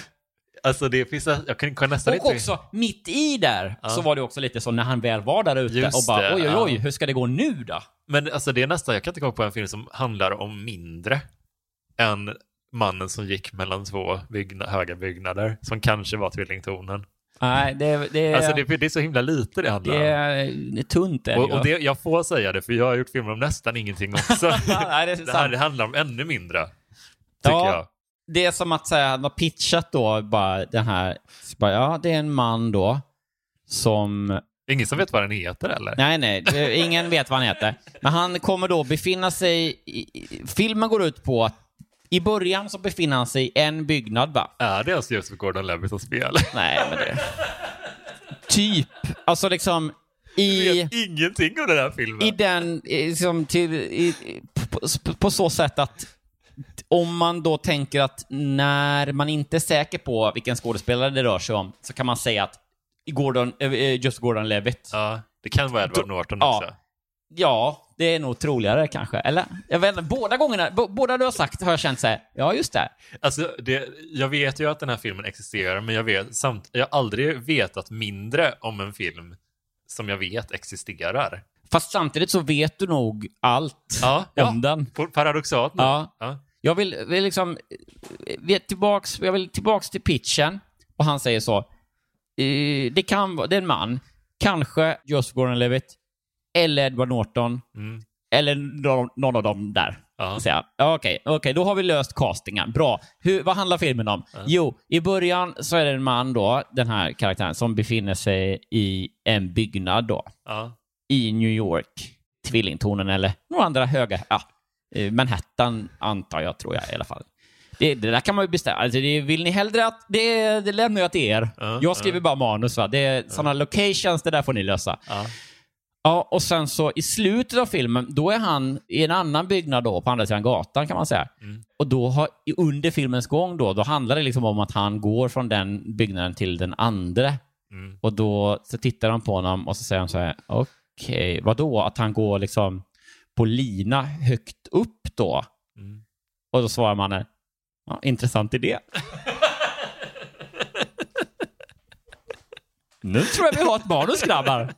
Alltså det finns, jag kan, kan nästan Och inte... också, mitt i där, Ja. så var det också lite så när han väl var där ute Just och bara det, oj, oj, ja. oj, hur ska det gå nu då? Men alltså det är nästan, jag kan inte komma på en film som handlar om mindre än mannen som gick mellan två bygna, höga byggnader, som kanske var tvillingtornen. Nej, det, det, Alltså det, det är så himla lite det handlar det, om. är, det är tunt är det Och, och det, jag får säga det, för jag har gjort filmer om nästan ingenting också. Nej, det det här det handlar om ännu mindre, tycker Ja. jag. Det är som att säga, han har pitchat då bara den här, bara, ja, det är en man då som Ingen som vet vad den heter eller? Nej, nej, ingen vet vad han heter. Men han kommer då befinna sig... I, filmen går ut på att i början så befinner han sig i en byggnad, va? Är det alltså Joseph Gordon-Levitt som spel? Nej, men det... Typ. Alltså liksom i, ingenting om den här filmen. i den... Liksom till, i, på, på så sätt att om man då tänker att när man inte är säker på vilken skådespelare det rör sig om så kan man säga att Gordon, eh, just Gordon Levitt Ja, det kan vara Edward Norton Ja. också. Ja, det är nog troligare kanske. Eller? Jag vet inte, båda gångerna, båda du har sagt har jag känt så här, ja just det. Alltså, det, jag vet ju att den här filmen existerar, men jag, vet, samt, jag har aldrig vetat mindre om en film som jag vet existerar. Fast samtidigt så vet du nog allt Ja, ja. om den. På- Paradoxalt nog. Ja. Ja. Jag vill, vill liksom, eh, vi tillbaks, jag vill tillbaks till pitchen och han säger så. eh, Det kan vara, det är en man, kanske Joseph Gordon-Levitt eller Edward Norton Mm. eller någon, någon av dem där. Okej, okej, då har vi löst castingen. Bra. Hur, vad handlar filmen om? Jo, i början så är det en man då, den här karaktären, som befinner sig i en byggnad då, Ja. i New York. Tvillingtornen eller några andra höga, ja, eh, Manhattan antar jag, tror jag i alla fall. Det, det där kan man ju bestämma. Alltså, det, vill ni hellre att... Det, det lämnar jag till er. Ja, jag skriver bara manus. Va? Det är sådana locations, det där får ni lösa. Ja. Och sen så i slutet av filmen, då är han i en annan byggnad då, på andra sidan gatan kan man säga. Mm. Och då har, under filmens gång då, då handlar det liksom om att han går från den byggnaden till den andra. Mm. Och då så tittar han på honom och så säger han så här, okej, vadå? Att han går liksom på lina högt upp då? Mm. Och då svarar mannen, ja, intressant idé. nu tror jag vi har ett manus grabbar.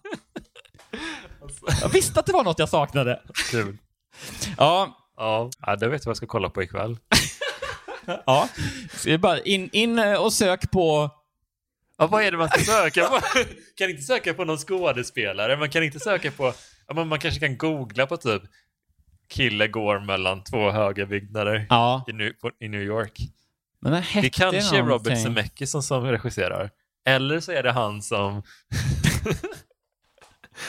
Jag visste att det var något jag saknade. Kul. Ja, Ja, ja, det vet jag vad jag ska kolla på ikväll. ja. Så bara in, in och sök på... Ja, vad är det man ska söka på? kan inte söka på någon skådespelare, man kan inte söka på... Ja, men man kanske kan googla på typ kille går mellan två höga byggnader Ja, i, New, i New York. men hette Det kanske är. Robert Zemeckis som, som regisserar. Eller så är det han som...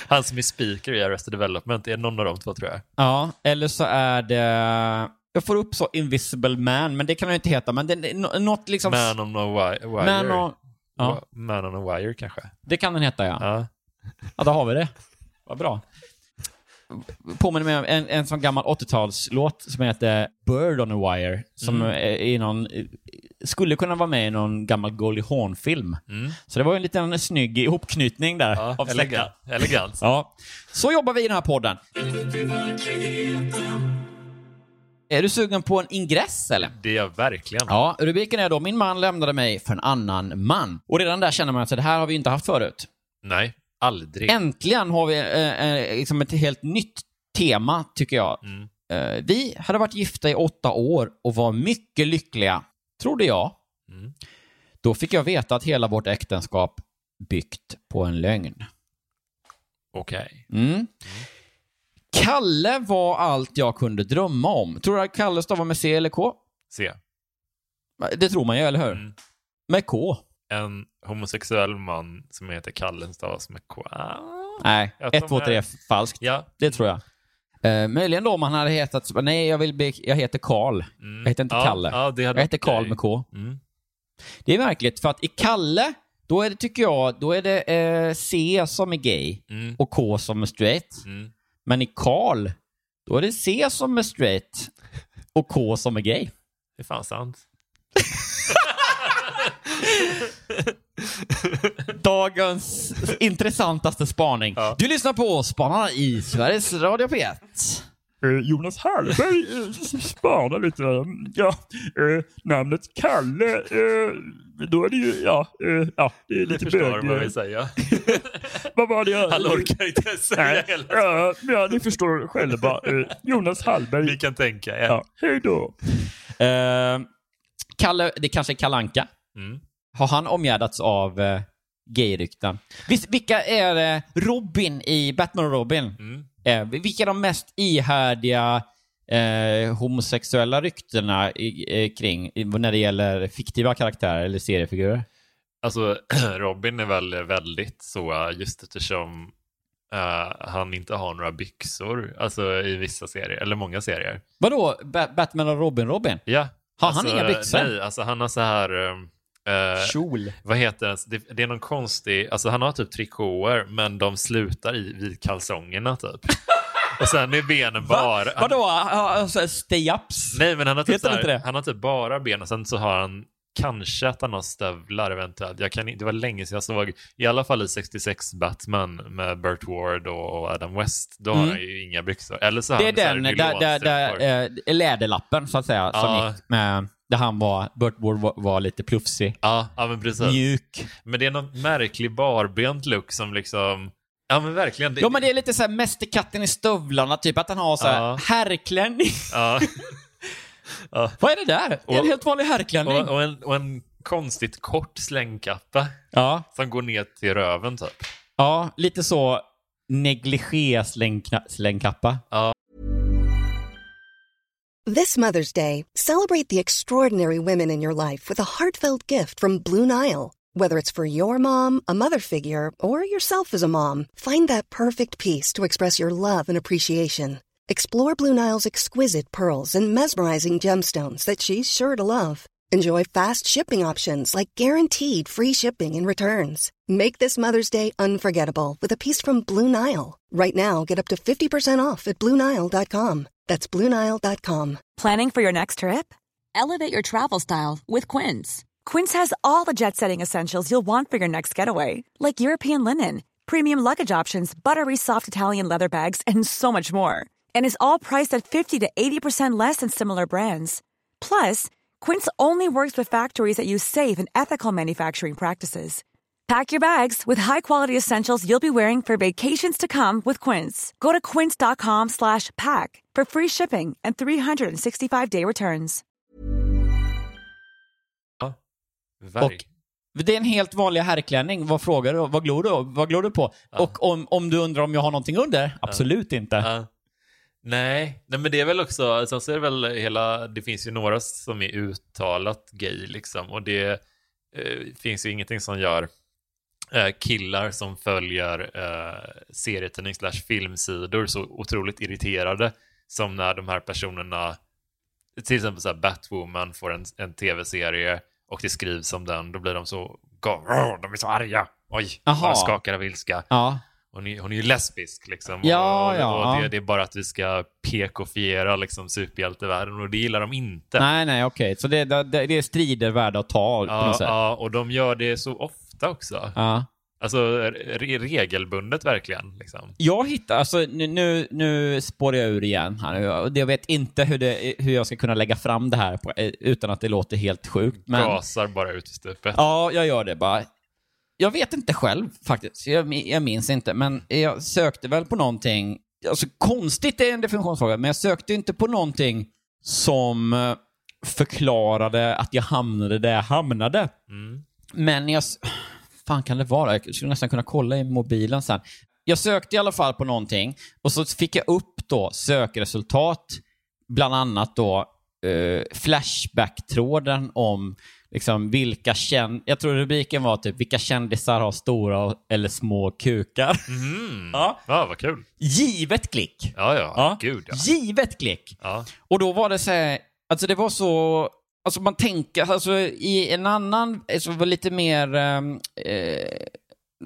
han som är speaker i Arrested Development. Det är någon av de två tror jag. Ja, eller så är det... Jag får upp så Invisible Man, men det kan han ju inte heta. Men det är nå- något liksom... Man on a wi- wire. Man on... Ja, Man on a wire kanske. det kan den heta ja. Ja. Ja, då har vi det. Vad bra. Påminner mig om en, en sån gammal 80-talslåt som heter Bird on a Wire. Som Mm. är i någon, skulle kunna vara med i någon gammal Goldie Hawn-film. Så det var en liten snygg ihopknytning där. Mm. Ja, av elegant. elegant. Ja, så jobbar vi i den här podden. Är du sugen på en ingress eller? Det är jag verkligen. Ja, rubriken är då Min man lämnade mig för en annan man. Och redan där känner man att det här har vi inte haft förut. Nej, aldrig. Äntligen har vi eh, eh, liksom ett helt nytt tema, tycker jag. Mm. Eh, vi hade varit gifta i åtta år och var mycket lyckliga, trodde jag. Mm. Då fick jag veta att hela vårt äktenskap byggt på en lögn. Okej. Mm. Kalle var allt jag kunde drömma om. Tror du att Kalle stavar med C eller K? Se. Det tror man ju, eller hur? Mm. Med K? En homosexuell man som heter Kalle stavas med K. Ah. Nej, Jag 1, tror 2, 3 med- falskt. Ja. Det tror jag. Eh, möjligen då om han hade hetat, nej jag vill bli, jag heter Karl. Mm. Jag heter inte ja, Kalle. Ja, Jag heter Karl med K. Mm. Det är märkligt, för att i Kalle, då är det, tycker jag, då är det eh, C som är gay Mm. och K som är straight. Mm. Men i Karl, då är det C som är straight och K som är gay. Det är fan sant. Dagens intressantaste spaning. Ja. Du lyssnar på Spanarna i Sveriges Radio P1. Jonas Hallberg eh, spanar lite. Ja, eh, namnet Kalle, eh, då är det ju, ja, eh, ja det är lite förstår bög. vad eh, vi säger. Vad var det jag... Han orkar inte säga Nej, hela. ja, ja, ni förstår själva. Eh, Jonas Hallberg. Ni kan tänka er. Ja, hej då. Eh, Kalle, det kanske är Kalanka. Mm. Har han omgärdats av eh, gayrykten? Vilka är eh, Robin i Batman och Robin? Mm. Eh, vilka är de mest ihärdiga eh, homosexuella ryktena i, eh, kring när det gäller fiktiva karaktärer eller seriefigurer? Alltså, Robin är väl väldigt så, just eftersom eh, han inte har några byxor, alltså i vissa serier, eller många serier. Vadå, ba Batman och Robin-Robin? Ja. Har han alltså, inga byxor? Nej, alltså han har så här... eh, Kjol. vad heter det? det? Det är någon konstig, alltså han har typ trikåer men de slutar i vid kalsongerna typ. Och sen är benen bara... han- Vadå, alltså, stay-ups? Nej men han har, typ Heter här, han har typ bara ben och sen så har han kanske att han har stövlar eventuellt. Jag kan, det var länge sedan jag såg, i alla fall i 66 Batman med Burt Ward och Adam West, då har Mm. han ju inga byxor. Eller så har Det är den, där, där, där, eh, läderlappen så att säga, som Ja. gick med, där han var, Burt Ward var, var lite plufsig, Ja, ja men precis. mjuk. Men det är någon märklig barbent look som liksom, ja men verkligen. Det, Ja men det är lite såhär Mästerkatten i stövlarna, typ att han har såhär Ja. herrklänning. ja. Vad är det där? Det är en Och- helt vanlig herrklänning. och, och, en, och en konstigt kort slängkappa ja. som går ner till röven typ. ja, lite så negligé-slängkappa. This Mother's Day, celebrate the extraordinary women in your life with a heartfelt gift from Blue Nile. Whether it's for your mom, a mother figure, or yourself as a mom, find that perfect piece to express your love and appreciation. Explore Blue Nile's exquisite pearls and mesmerizing gemstones that she's sure to love. Enjoy fast shipping options like guaranteed free shipping and returns. Make this Mother's Day unforgettable with a piece from Blue Nile. Right now, get up to 50% off at BlueNile.com. That's BlueNile.com. Planning for your next trip? Elevate your travel style with Quince. Quince has all the jet setting essentials you'll want for your next getaway, like European linen, premium luggage options, buttery soft Italian leather bags, and so much more. And is all priced at 50 to 80% less than similar brands. Plus, Quince only works with factories that use safe and ethical manufacturing practices. Pack your bags with high-quality essentials you'll be wearing for vacations to come with Quince. Go to quince.com slash pack for free shipping and 365-day returns. Verk. Det är en helt vanlig herrklänning. Vad frågar du? Vad glor du, vad glor du på? Och om, om du undrar om jag har någonting under? Absolut inte. Nej. Nej, men det är väl också, sen så är det väl hela, det finns ju några som är uttalat gay liksom och det eh, finns ju ingenting som gör eh, killar som följer eh, serietidning slash filmsidor så otroligt irriterade som när de här personerna, till exempel så här Batwoman får en, en tv-serie och det skrivs om den, då blir de så, "Åh, de är så arga, oj, Jaha. bara skakar av ilska. Ja. Hon är, hon är ju lesbisk liksom. Ja, och, ja. Och det, det är bara att vi ska PK-fiera liksom superhjältevärlden och det gillar de inte. Nej, nej, okej. Så det, det, det är strider värda att ta på något ja, sätt? ja, och de gör det så ofta också. Ja. Alltså re regelbundet verkligen. Liksom. Jag hittar, alltså nu, nu, nu spårar jag ur igen här nu. Jag vet inte hur, det, hur jag ska kunna lägga fram det här på, eh, utan att det låter helt sjukt. Men, Gasar bara ut i stupet. ja, jag gör det bara. Jag vet inte själv faktiskt. Jag, jag minns inte, men jag sökte väl på någonting. Alltså konstigt är en definitionsfråga, men jag sökte inte på någonting som eh, förklarade att jag hamnade där jag hamnade. Mm. Men jag... fan kan det vara? Jag skulle nästan kunna kolla i mobilen sen. Jag sökte i alla fall på någonting och så fick jag upp då sökresultat, bland annat då eh, Flashback-tråden om liksom vilka känd... Jag tror rubriken var typ vilka kändisar har stora eller små kukar. Mhm. Ja. ja, vad kul. Givet klick! Ja, ja. Ja. Gud, ja. Givet klick! ja. Och då var det så här, alltså det var så, alltså man tänker, alltså i en annan, alltså var lite mer ehm, eh,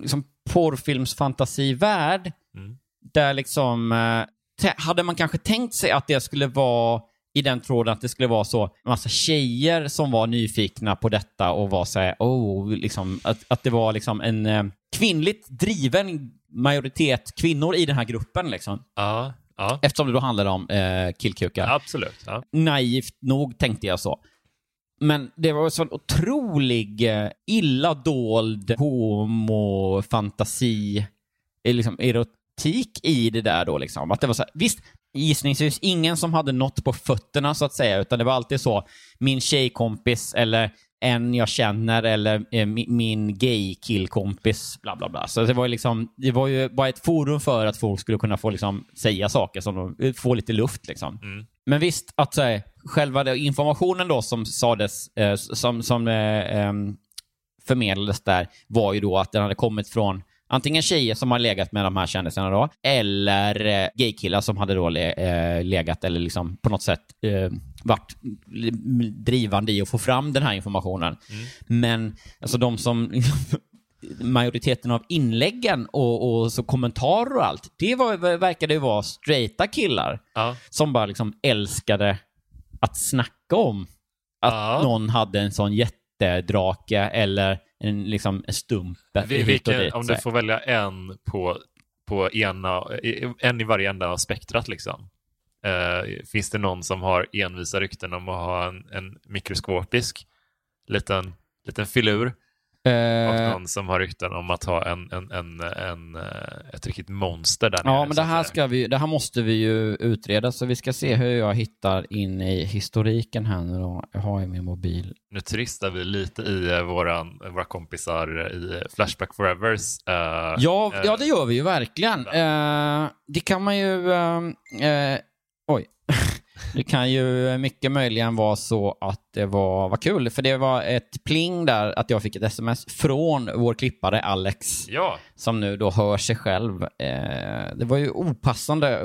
liksom porrfilmsfantasivärld, Mm. där liksom, eh, hade man kanske tänkt sig att det skulle vara i den tråden att det skulle vara så massa tjejer som var nyfikna på detta och var så här, oh, liksom, att, att det var liksom en eh, kvinnligt driven majoritet kvinnor i den här gruppen liksom. ja. ja. Eftersom det då handlar om eh, killkukar Absolut. Ja. naivt nog tänkte jag så. Men det var en sån otrolig, eh, illa dold homofantasi, eh, liksom erotik i det där då liksom. Att det var så här, visst, gissningsvis ingen som hade något på fötterna så att säga, utan det var alltid så, min tjejkompis eller en jag känner eller eh, mi- min gay-killkompis, bla bla bla. Så det var liksom, det var ju bara ett forum för att folk skulle kunna få liksom säga saker som de, få lite luft liksom. Mm. Men visst, att så här, själva informationen då som sades, eh, som, som eh, em, förmedlades där, var ju då att den hade kommit från antingen tjejer som har legat med de här kändisarna då, eller eh, gaykillar som hade då le, eh, legat eller liksom på något sätt eh, varit drivande i att få fram den här informationen. Men alltså de som majoriteten av inläggen och, och så kommentarer och allt, det var, verkade ju vara straighta killar Ja. som bara liksom älskade att snacka om att Ja. någon hade en sån jättedrake eller en, liksom, en stump Vi- Vilken, dit. om du får välja en på, på ena, en i varje ända av spektrat liksom. Eh, finns det någon som har envisa rykten om att ha en, en mikroskopisk liten, liten filur och Eh, någon som har rykten om att ha en, en, en, en, eh, ett riktigt monster där nere, Ja, men det här, ska vi, det här måste vi ju utreda, så vi ska se hur jag hittar in i historiken här nu då. Jag har ju min mobil. Nu turistar vi lite i eh, våran, våra kompisar i Flashback Forevers. eh, Ja, ja det gör vi ju verkligen. Eh, det kan man ju... ehm, eh, oj. det kan ju mycket möjligen vara så att det var, var kul, för det var ett pling där att jag fick ett sms från vår klippare Alex, Ja, som nu då hör sig själv. Eh, det var ju opassande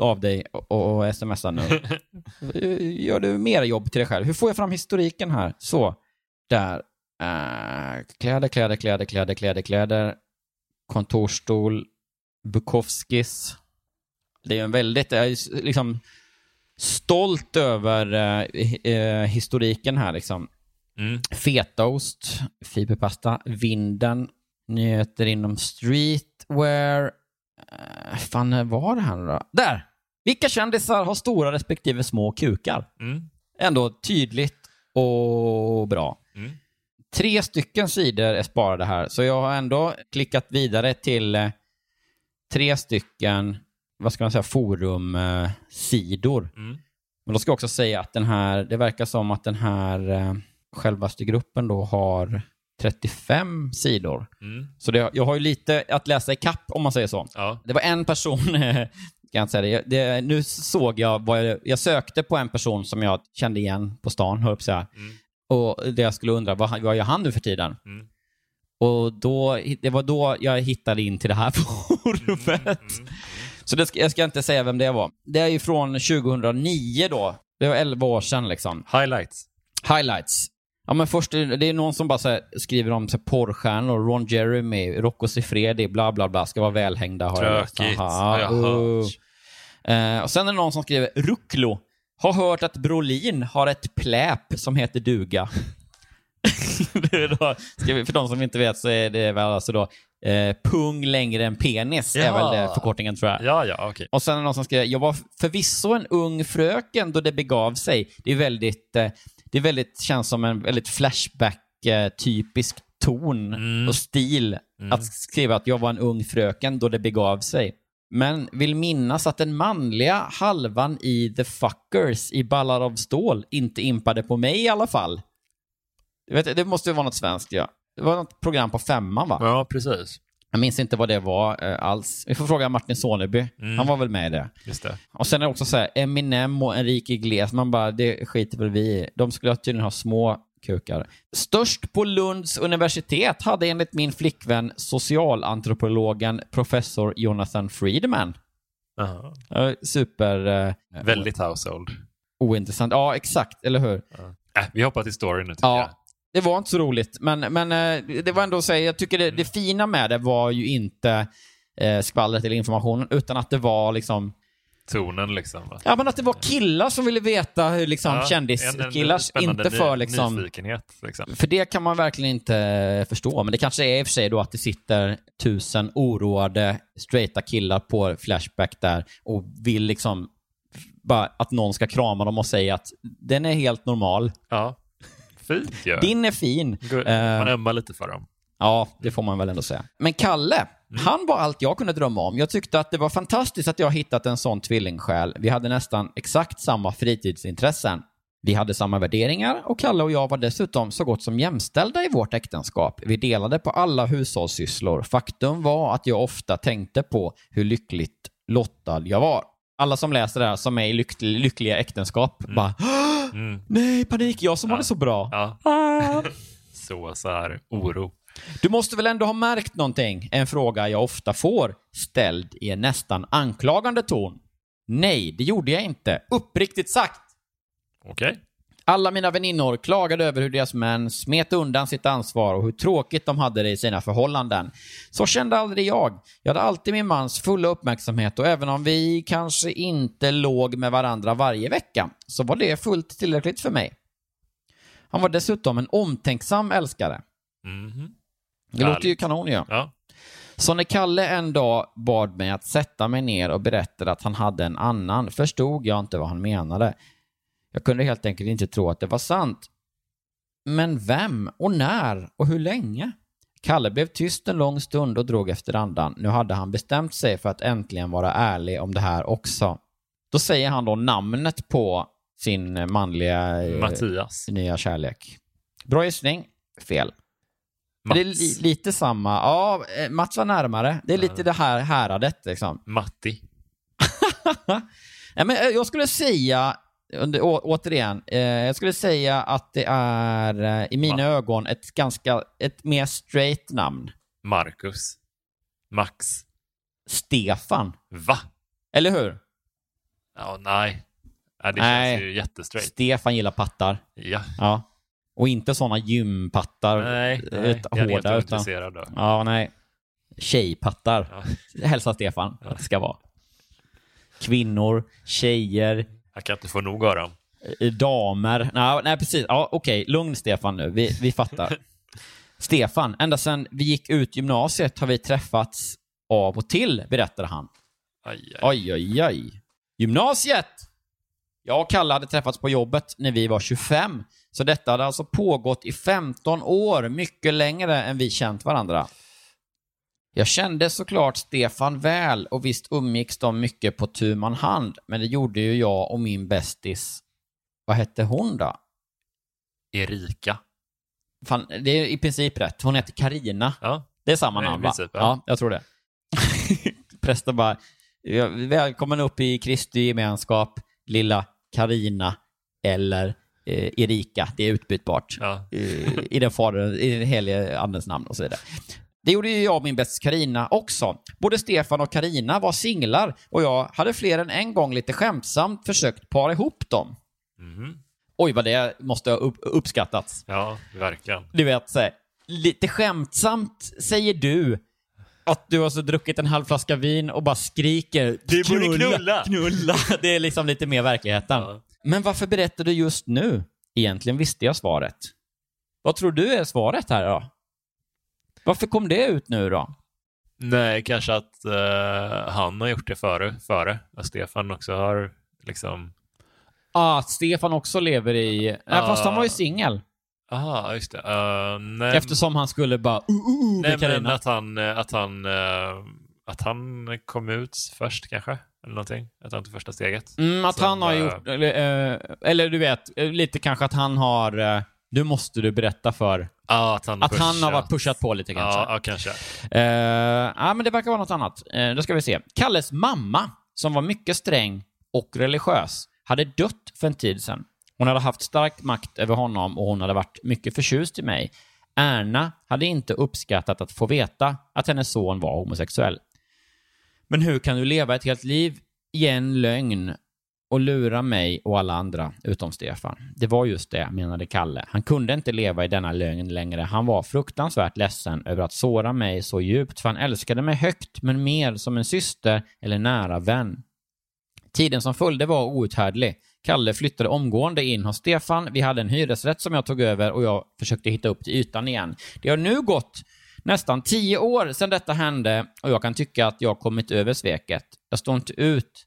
av dig att- smsa nu. Gör du mer jobb till dig själv? Hur får jag fram historiken här? Så, där. Eh, kläder, kläder, kläder, kläder, kläder, kläder. Kontorstol. Bukowskis. Det är en väldigt, liksom stolt över eh, eh, historiken här liksom. mm. Fetaost, fiberpasta, Vinden, nyheter inom streetwear. Uh, fan, var det här nu då? Där! Vilka kändisar har stora respektive små kukar? Mm. Ändå tydligt och bra. Mm. Tre stycken sidor är sparade här, så jag har ändå klickat vidare till eh, tre stycken, vad ska man säga, forumsidor. Mm. Men då ska jag också säga att den här, det verkar som att den här eh, självaste gruppen då har 35 sidor. Mm. Så det, jag har ju lite att läsa i kapp om man säger så. Ja. Det var en person, kan jag säga det, det, nu såg jag, vad jag, jag sökte på en person som jag kände igen på stan, höll på. Mm. Och det jag skulle undra, vad, vad gör han nu för tiden? Mm. Och då, det var då jag hittade in till det här forumet. Mm. Så det ska, jag ska inte säga vem det var. Det är ju från 2009 då. Det var 11 år sedan liksom. Highlights. Highlights. Ja, men först, det är någon som bara här, skriver om så här, porrstjärnor, Ron Jeremy, Rocco Siffredi, bla bla bla, ska vara välhängda. Har jag läst. Tråkigt. Aha, Har jag uh. hört. Eh, och sen är det någon som skriver Rucklo. Har hört att Brolin har ett pläp som heter duga. då, vi, för de som inte vet så är det väl alltså då eh, pung längre än penis, är Ja. väl det förkortningen tror jag. Ja, ja, okej. Och sen är det någon som skriver, jag var förvisso en ung fröken då det begav sig. Det är väldigt, eh, det är väldigt, känns som en väldigt flashback-typisk ton Mm. och stil att skriva att jag var en ung fröken då det begav sig. Men vill minnas att den manliga halvan i The Fuckers i Ballar av stål inte impade på mig i alla fall. Vet, det måste ju vara något svenskt, ja. Det var något program på femman, va? Ja, precis. Jag minns inte vad det var eh, alls. Vi får fråga Martin Soneby. Mm. Han var väl med i det. Just det. Och sen är det också så här, Eminem och Enrique Iglesias, man bara, det skiter väl vi i. De skulle tydligen ha små kukar. Störst på Lunds universitet hade enligt min flickvän socialantropologen professor Jonathan Friedman. Aha. Eh, Super eh, Väldigt household. ointressant. Ja, exakt, eller hur? Äh, vi hoppar till storyn nu tycker jag. Det var inte så roligt, men, men eh, det var ändå säga, jag tycker det, det fina med det var ju inte eh, skvallret eller informationen, utan att det var liksom Tonen liksom. va? Ja, men att det var killar som ville veta hur liksom Ja, kändiskillar, inte för liksom... Nyfikenhet liksom. För det kan man verkligen inte förstå, men det kanske är i och för sig då att det sitter tusen oroade straighta killar på Flashback där och vill liksom bara att någon ska krama dem och säga att den är helt normal. Ja. Fint ju. Din är fin. Eh, Man ömmar lite för dem. Ja, det får man väl ändå säga. Men Kalle, han var allt jag kunde drömma om. Jag tyckte att det var fantastiskt att jag hittat en sån tvillingsjäl. Vi hade nästan exakt samma fritidsintressen. Vi hade samma värderingar och Kalle och jag var dessutom så gott som jämställda i vårt äktenskap. Vi delade på alla hushållssysslor. Faktum var att jag ofta tänkte på hur lyckligt lottad jag var. Alla som läser det här som är i lyck lyckliga äktenskap bara Mm. Nej, panik, jag som har det så bra. Ja. Ah. Så, så här, oro. Du måste väl ändå ha märkt någonting? En fråga jag ofta får, ställd i en nästan anklagande ton. Nej, det gjorde jag inte. Uppriktigt sagt. Okej. Alla mina väninnor klagade över hur deras män smet undan sitt ansvar och hur tråkigt de hade det i sina förhållanden. Så kände aldrig jag. Jag hade alltid min mans fulla uppmärksamhet och även om vi kanske inte låg med varandra varje vecka så var det fullt tillräckligt för mig. Han var dessutom en omtänksam älskare. Mhm. Det låter ju kanon ju. Ja. Så när Kalle en dag bad mig att sätta mig ner och berättade att han hade en annan förstod jag inte vad han menade. Jag kunde helt enkelt inte tro att det var sant. Men vem och när och hur länge? Kalle blev tyst en lång stund och drog efter andan. Nu hade han bestämt sig för att äntligen vara ärlig om det här också. Då säger han då namnet på sin manliga eh, Mattias. nya kärlek. Bra gissning. Fel. Men Det är li- Mats. lite samma. Ja, eh, Mats var närmare. Det är lite det här häradet liksom. Matti. ja, men, eh, jag skulle säga, under, å, återigen, eh, jag skulle säga att det är eh, i mina Va? ögon ett ganska, ett mer straight namn. Marcus. Max. Stefan. Va? Eller hur? Ja, nej. nej det Nej. känns ju jättestraight. Stefan gillar pattar. Ja. Ja. Och inte sådana gympattar. Nej, eh, nej. Jag är utan... ointresserad av. Ja, nej. Tjejpattar. Ja. Hälsa Stefan. att det ska vara. Kvinnor, tjejer, Jag kan inte få nog av dem. damer. Nej, nej precis. Ja, Okej, lugn Stefan nu. Vi, vi fattar. Stefan, ända sedan vi gick ut gymnasiet har vi träffats av och till, berättade han. Aj, aj. Oj, oj, oj. Gymnasiet! Jag och Kalle hade träffats på jobbet när vi var 25. Så detta hade alltså pågått i 15 år, mycket längre än vi känt varandra. Jag kände såklart Stefan väl och visst umgicks de mycket på tu man hand, men det gjorde ju jag och min bästis. Vad hette hon då? Erika. Fan, det är i princip rätt. Hon heter Karina. Ja. Det är samma i namn, va? ja. ja. jag tror det. Prästen bara, "Ja, välkommen upp i Kristi gemenskap, lilla Karina eller eh, Erika. Det är utbytbart. Ja. Eh, I den fader, i den helige andens namn och så vidare. Det gjorde ju jag och min bästis Karina också. Både Stefan och Karina var singlar och jag hade fler än en gång lite skämtsamt försökt para ihop dem. Mhm. Oj, vad det måste ha upp, uppskattats. Ja, verkligen. Du vet, så här, lite skämtsamt säger du att du har så druckit en halv flaska vin och bara skriker Du borde knulla!" knulla. Det är liksom lite mer verkligheten. Ja. Men varför berättar du just nu? Egentligen visste jag svaret. Vad tror du är svaret här då? Varför kom det ut nu då? Nej, kanske att eh, han har gjort det före, före. Att Stefan också har liksom... Ah, att Stefan också lever i... Nej, Ah. fast han var ju singel. Aha, just det. Eh, nej, Eftersom han skulle bara... Uh, uh, uh, nej men att han, eh, att han, att han kom ut först kanske, eller någonting. Att han tog första steget. Mm, att Som, han har gjort... Eller, eller du vet, lite kanske att han har... Du måste du berätta för. Ja, att han Att han har varit pushat på lite kanske. Ja, ja, kanske. Eh, ja, men det verkar vara något annat. Uh, då ska vi se. Kalles mamma, som var mycket sträng och religiös, hade dött för en tid sedan. Hon hade haft stark makt över honom och hon hade varit mycket förtjust i mig. Erna hade inte uppskattat att få veta att hennes son var homosexuell. Men hur kan du leva ett helt liv i en lögn och lura mig och alla andra, utom Stefan? Det var just det, menade Kalle. Han kunde inte leva i denna lögn längre. Han var fruktansvärt ledsen över att såra mig så djupt, för han älskade mig högt, men mer som en syster eller nära vän. Tiden som följde var outhärdlig. Kalle flyttade omgående in hos Stefan. Vi hade en hyresrätt som jag tog över och jag försökte hitta upp till ytan igen. Det har nu gått nästan tio år sedan detta hände och jag kan tycka att jag kommit över sveket. Jag står inte ut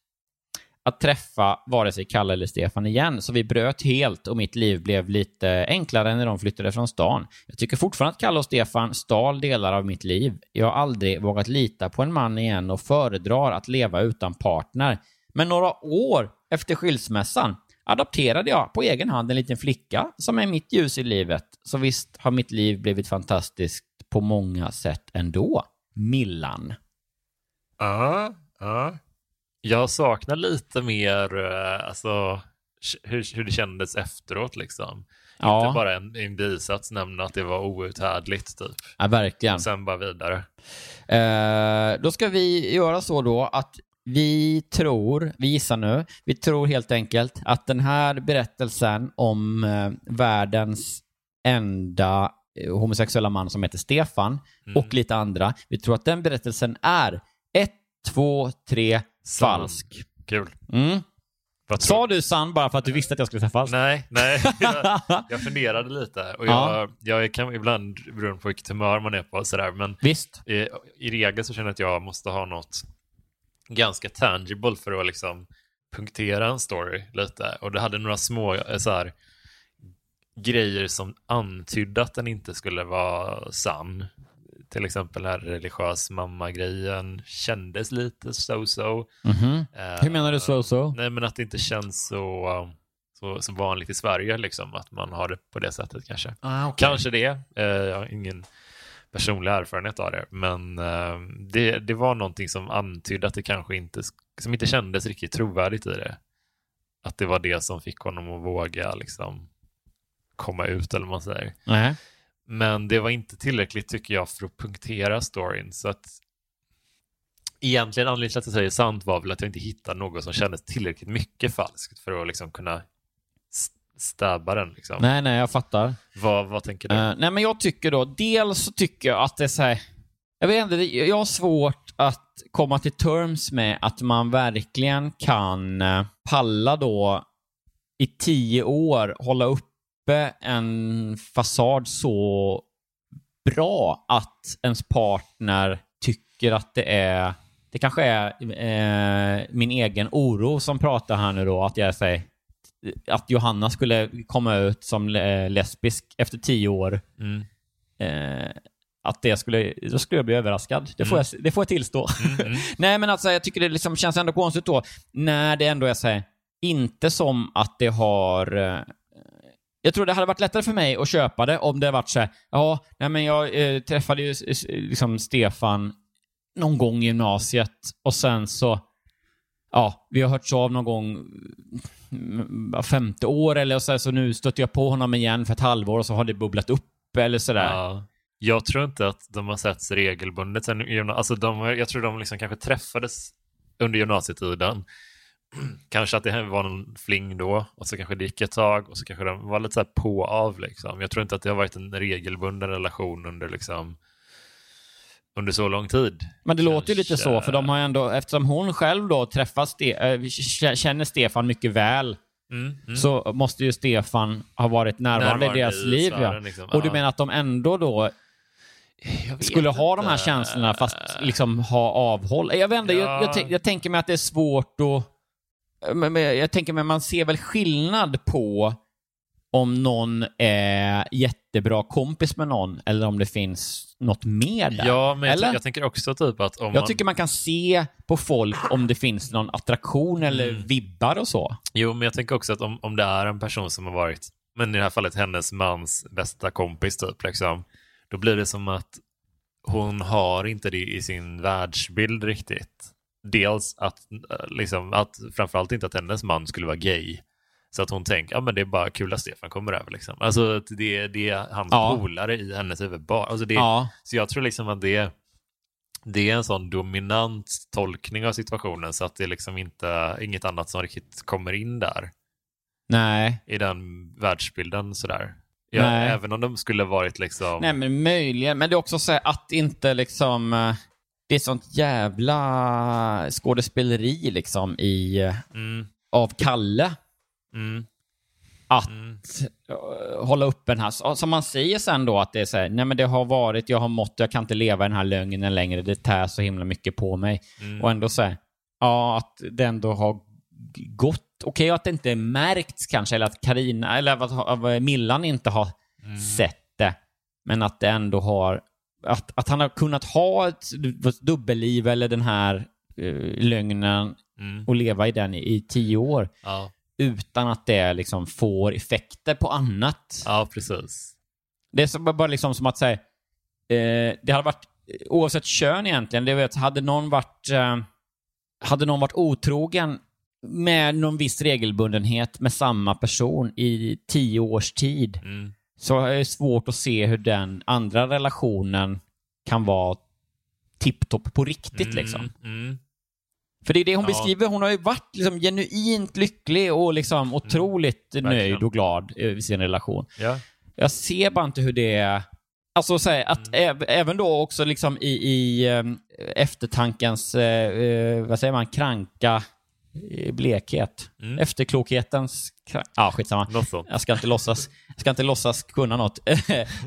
att träffa vare sig Kalle eller Stefan igen, så vi bröt helt och mitt liv blev lite enklare när de flyttade från stan. Jag tycker fortfarande att Kalle och Stefan stal delar av mitt liv. Jag har aldrig vågat lita på en man igen och föredrar att leva utan partner. Men några år efter skilsmässan adopterade jag på egen hand en liten flicka som är mitt ljus i livet. Så visst har mitt liv blivit fantastiskt på många sätt ändå. Millan. Ja, ja. Jag saknar lite mer eh, alltså, hur, hur det kändes efteråt. Liksom. Ja. Inte bara en, en bisats nämna att det var outhärdligt. Typ. Ja, verkligen. Och sen bara vidare. Eh, då ska vi göra så då att vi tror, vi gissar nu, vi tror helt enkelt att den här berättelsen om eh, världens enda eh, homosexuella man som heter Stefan och lite andra, vi tror att den berättelsen är ett, två, tre. Falsk. Kul. Mm. Sa du sann bara för att du visste att jag skulle säga falsk? Nej, nej. Jag, jag funderade lite. Och jag, jag kan ibland, beroende på vilket humör man är på, sådär, men Visst. i, i regel så känner jag att jag måste ha något ganska tangible för att liksom punktera en story lite. Och det hade några små eh, så här, grejer som antydde att den inte skulle vara sann. Till exempel här religiös mamma-grejen kändes lite so-so. Mhm. Eh, Hur menar du so-so? Nej, men att det inte känns så, så, så vanligt i Sverige, liksom, att man har det på det sättet kanske. Ah, Kanske det. Eh, jag har ingen personlig erfarenhet av det, men eh, det, det var någonting som antydde att det kanske inte, som inte kändes riktigt trovärdigt i det. Att det var det som fick honom att våga liksom komma ut, eller vad man säger. Nej. Men det var inte tillräckligt tycker jag för att punktera storyn. Så att egentligen anledningen till att jag säger sant var väl att jag inte hittade något som kändes tillräckligt mycket falskt för att liksom kunna st- stabba den. Liksom. Nej, nej, jag fattar. Vad, vad tänker du? Eh, nej, men jag tycker då, dels så tycker jag att det är så här, jag vet inte, det- jag har svårt att komma till terms med att man verkligen kan eh, palla då i tio år hålla uppe en fasad så bra att ens partner tycker att det är, det kanske är eh, min egen oro som pratar här nu då, att jag säger att Johanna skulle komma ut som eh, lesbisk efter tio år. Mm. Eh, att det skulle, då skulle jag bli överraskad. Det får, jag, det får jag tillstå. Nej, men alltså, jag tycker det liksom känns ändå konstigt då, när det ändå är så här, inte som att det har... Jag tror det hade varit lättare för mig att köpa det om det varit så här, ja, nej men jag eh, träffade ju liksom Stefan någon gång i gymnasiet och sen så, ja, vi har hörts av någon gång mm, mm, femte år eller så, här, så nu stötte jag på honom igen för ett halvår och så har det bubblat upp eller sådär. Ja. Jag tror inte att de har setts regelbundet sen alltså de, Jag tror de liksom kanske träffades under gymnasietiden kanske att det var en fling då och så kanske det gick ett tag och så kanske den var lite så här på av liksom. Jag tror inte att det har varit en regelbunden relation under liksom under så lång tid. Men det låter ju lite Kanske- så, för de har ändå, eftersom hon själv då träffar Ste k- känner Stefan mycket väl, Mm, mm. så måste ju Stefan ha varit närvarande, Närvarande i deras i liv. Ja. liksom. Och du menar att de ändå då Jag skulle ha de här inte. känslorna fast liksom ha avhåll? Jag inte, jag, Ja. jag, tänk- jag tänker mig att det är svårt att... Men, men jag tänker mig man ser väl skillnad på om någon är jättebra kompis med någon eller om det finns något mer där. Ja, men jag, eller? jag tänker också typ att om Jag man... tycker man kan se på folk om det finns någon attraktion eller Mm. vibbar och så. Jo, men jag tänker också att om, om det är en person som har varit, men i det här fallet hennes mans bästa kompis typ, liksom, då blir det som att hon har inte det i sin världsbild riktigt. Dels att, eh, liksom, att framförallt inte att hennes man skulle vara gay. Så att hon tänker, ja men det är bara kul att Stefan kommer över liksom. Alltså att det, det är hans Ja. polare i hennes huvud bara. Alltså det, Ja. Så jag tror liksom att det, det är en sån dominant tolkning av situationen så att det är liksom inte, inget annat som riktigt kommer in där Nej. i den världsbilden sådär. Ja, Nej. även om de skulle varit liksom... Nej, men möjligen. Men det är också så att inte liksom... Det är sånt jävla skådespeleri liksom i... Mm, Av Kalle. mm, Att mm, eh, hålla upp den här... Som man säger sen då att det är så här, nej men det har varit, jag har mått, jag kan inte leva i den här lögnen längre, det tär så himla mycket på mig. mm. Och ändå så här, ja, att det ändå har gått. Okej att det inte är märkts kanske, eller att Karina eller att, att Millan inte har Mm. sett det. Men att det ändå har, att, att han har kunnat ha ett dubbelliv eller den här eh, lögnen Mm, och leva i den i, i tio år ja, utan att det liksom får effekter på annat. ja, precis. Det är så, bara liksom som att säga, eh, det hade varit, oavsett kön egentligen, det vet, hade någon varit, eh, hade någon varit otrogen med någon viss regelbundenhet med samma person i tio års tid, Mm, så är det svårt att se hur den andra relationen kan vara tipptopp på riktigt mm, liksom. Mm, För det är det hon Ja. beskriver, hon har ju varit liksom genuint lycklig och liksom otroligt nöjd Mm. Verkligen. och glad i sin relation. ja. Jag ser bara inte hur det är... Alltså så här, att Mm. äv- även då också liksom i, i um, eftertankens, eh, eh, vad säger man, kranka eh, blekhet. Mm. Efterklokhetens... kra- Ja, skitsamma. Jag ska inte låtsas, ska inte låtsas kunna något. eh,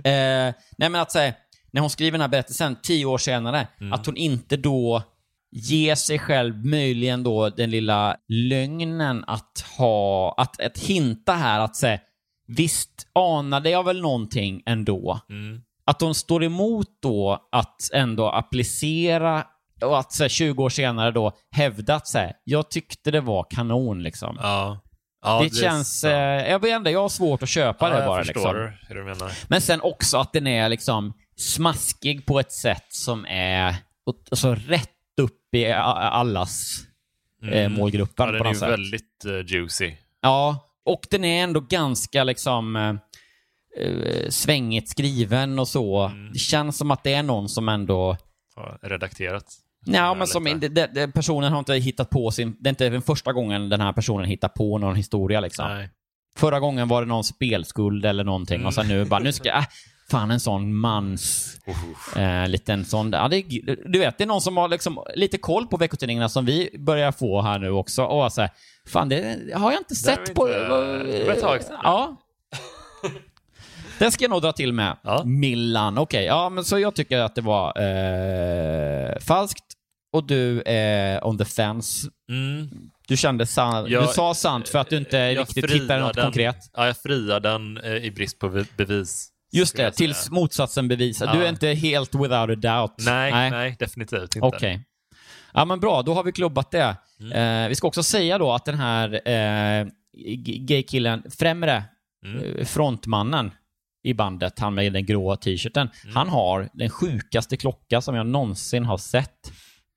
nej, men att säga, när hon skriver den här berättelsen tio år senare, Mm. att hon inte då ger sig själv möjligen då den lilla lögnen att ha, att, att hinta här att säga, visst anade jag väl någonting ändå. Mm, Att hon står emot då att ändå applicera och att så här, 20 år senare då hävda att så här, jag tyckte det var kanon liksom. ja. Ja. det, känns... sant. Eh, jag vet inte, jag har svårt att köpa ja, det jag bara. förstår Liksom. hur du menar. Men sen också att den är liksom smaskig på ett sätt som är alltså, rätt upp i allas eh, Mm. Ja, på den är något ju sätt. väldigt eh, juicy. Ja, och den är ändå ganska liksom eh, svängigt skriven och så. Mm. Det känns som att det är någon som ändå... Ja, redakterat. Ja, men som, det, det, personen har inte hittat på sin... Det är inte den första gången den här personen hittar på någon historia liksom. Nej. Förra gången var det någon spelskuld eller någonting och sen nu bara, nu ska jag... Äh, fan, en sån mans... Eh, liten sån... Ja, det, du vet, det är någon som har liksom lite koll på veckotidningarna som vi börjar få här nu också. Och så här, fan, det har jag inte Det sett på... det var ett tag sedan. Ja. Den ska jag nog dra till med. Ja. Millan. Okej, ja, men så jag tycker att det var eh, falskt. Och du är on the fence. Mm. Du kände sant. Jag- du sa sant för att du inte riktigt hittade något den, konkret. Ja, jag friar den eh, i brist på be- bevis. Just det, tills motsatsen bevisas. Du Ja. är inte helt without a doubt. Nej, nej, definitivt inte. Okej. Ja, men bra. Då har vi klubbat det. Mm. Eh, vi ska också säga då att den här eh, gaykillen, främre Mm. eh, frontmannen i bandet, han med den gråa t-shirten, Mm. han har den sjukaste klocka som jag någonsin har sett.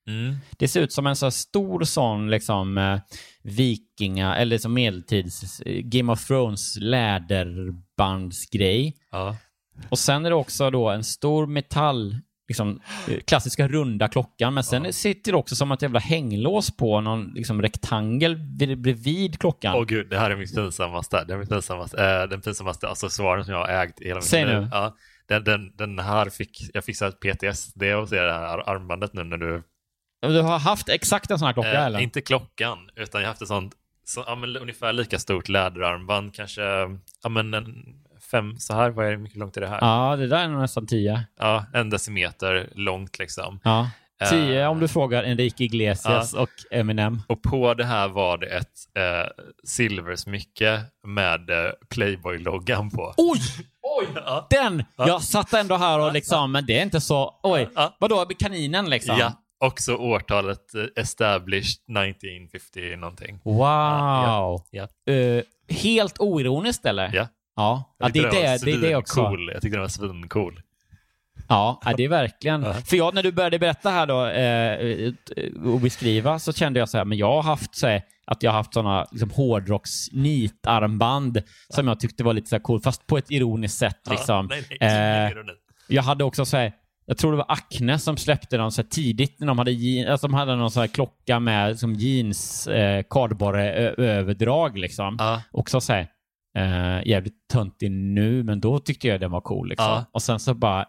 Mm. Det ser ut som en så stor sån liksom eh, vikinga, eller som medeltids eh, Game of Thrones läderbandsgrej. Ja. Och sen är det också då en stor metall liksom, eh, klassiska runda klockan, men sen sitter det också som ett jävla hänglås på någon liksom, rektangel vid- bredvid klockan. Åh gud, det här är mitt pinsammaste. Det är mitt pinsammaste, eh, den pinsammaste accessoaren som jag har ägt i hela mitt Säg liv. nu. Ja, den, den, den här fick, jag fick så här PTSD och se det här armbandet nu när du... Du har haft exakt en sån här klocka, Eh, eller? inte klockan, utan jag har haft ett sånt, så, ja, men, ungefär lika stort läderarmband, kanske ja, men en, fem så här, vad är det, mycket långt är det här? Ja, det där är nog nästan tio. Ja, en decimeter långt liksom. Ja. Tio Eh. om du frågar Enrique Iglesias och Eminem. Och på det här var det ett eh, silversmycke med eh, Playboy-loggan på. Oj! Oj! Ja. Den! Jag satt ändå här och liksom, men det är inte så... Oj. Ja. Vadå, kaninen liksom? Ja, också årtalet eh, established 1950 någonting. Wow! Ja. Eh, helt oironiskt eller? Ja. Ja, ja det, är var det, det är det också. svincool. Jag tyckte den var svincool. Ja, ja, det är verkligen. Ja. För jag, när du började berätta här då eh, och beskriva så kände jag så här, men jag har haft så här, att jag har haft sådana liksom, hårdrocks-nitarmband som jag tyckte var lite så här cool, fast på ett ironiskt sätt. Liksom. Ja, nej, nej, Eh. Jag hade också så här, jag tror det var Acne som släppte dem så här tidigt när de hade, alltså de hade någon sån här klocka med som jeans eh, kardborre-överdrag liksom. Ja. Också så här, eh, jävligt töntig nu, men då tyckte jag den var cool liksom. Ja. Och sen så bara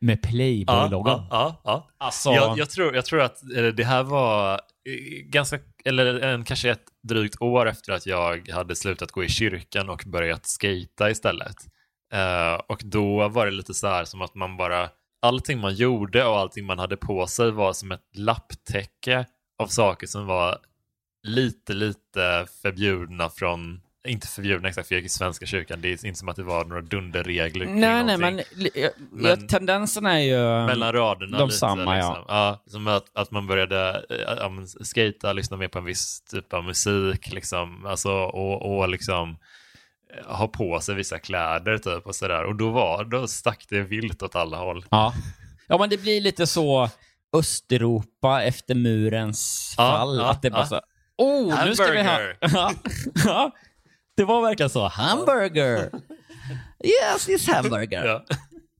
med Playboy-loggan. ja, ja, ja. Alltså, Jag, jag, tror, jag tror att eh, det här var eh, ganska, eller en, kanske ett drygt år efter att jag hade slutat gå i kyrkan och börjat skata istället. Eh, och då var det lite så här som att man bara, allting man gjorde och allting man hade på sig var som ett lapptäcke av saker som var lite, lite förbjudna från, inte förbjudna exakt för jag gick i Svenska kyrkan, det är inte som att det var några dunderregler nej, nej, men, ja, Men- ja, tendensen är ju... mellan raderna de lite. samma, ja. liksom. ja. Som att, att man började äh, ja, skata, lyssna mer på en viss typ av musik liksom. Alltså, och, och liksom eh, ha på sig vissa kläder typ och sådär. Och då var då stack det vilt åt alla håll. Ja. ja, men det blir lite så Östeuropa efter murens fall. ja, att det bara ja. så... Oh, nu ska vi ha... Ja. Det var verkligen så. Hamburger! Yes, it's hamburger. Ja.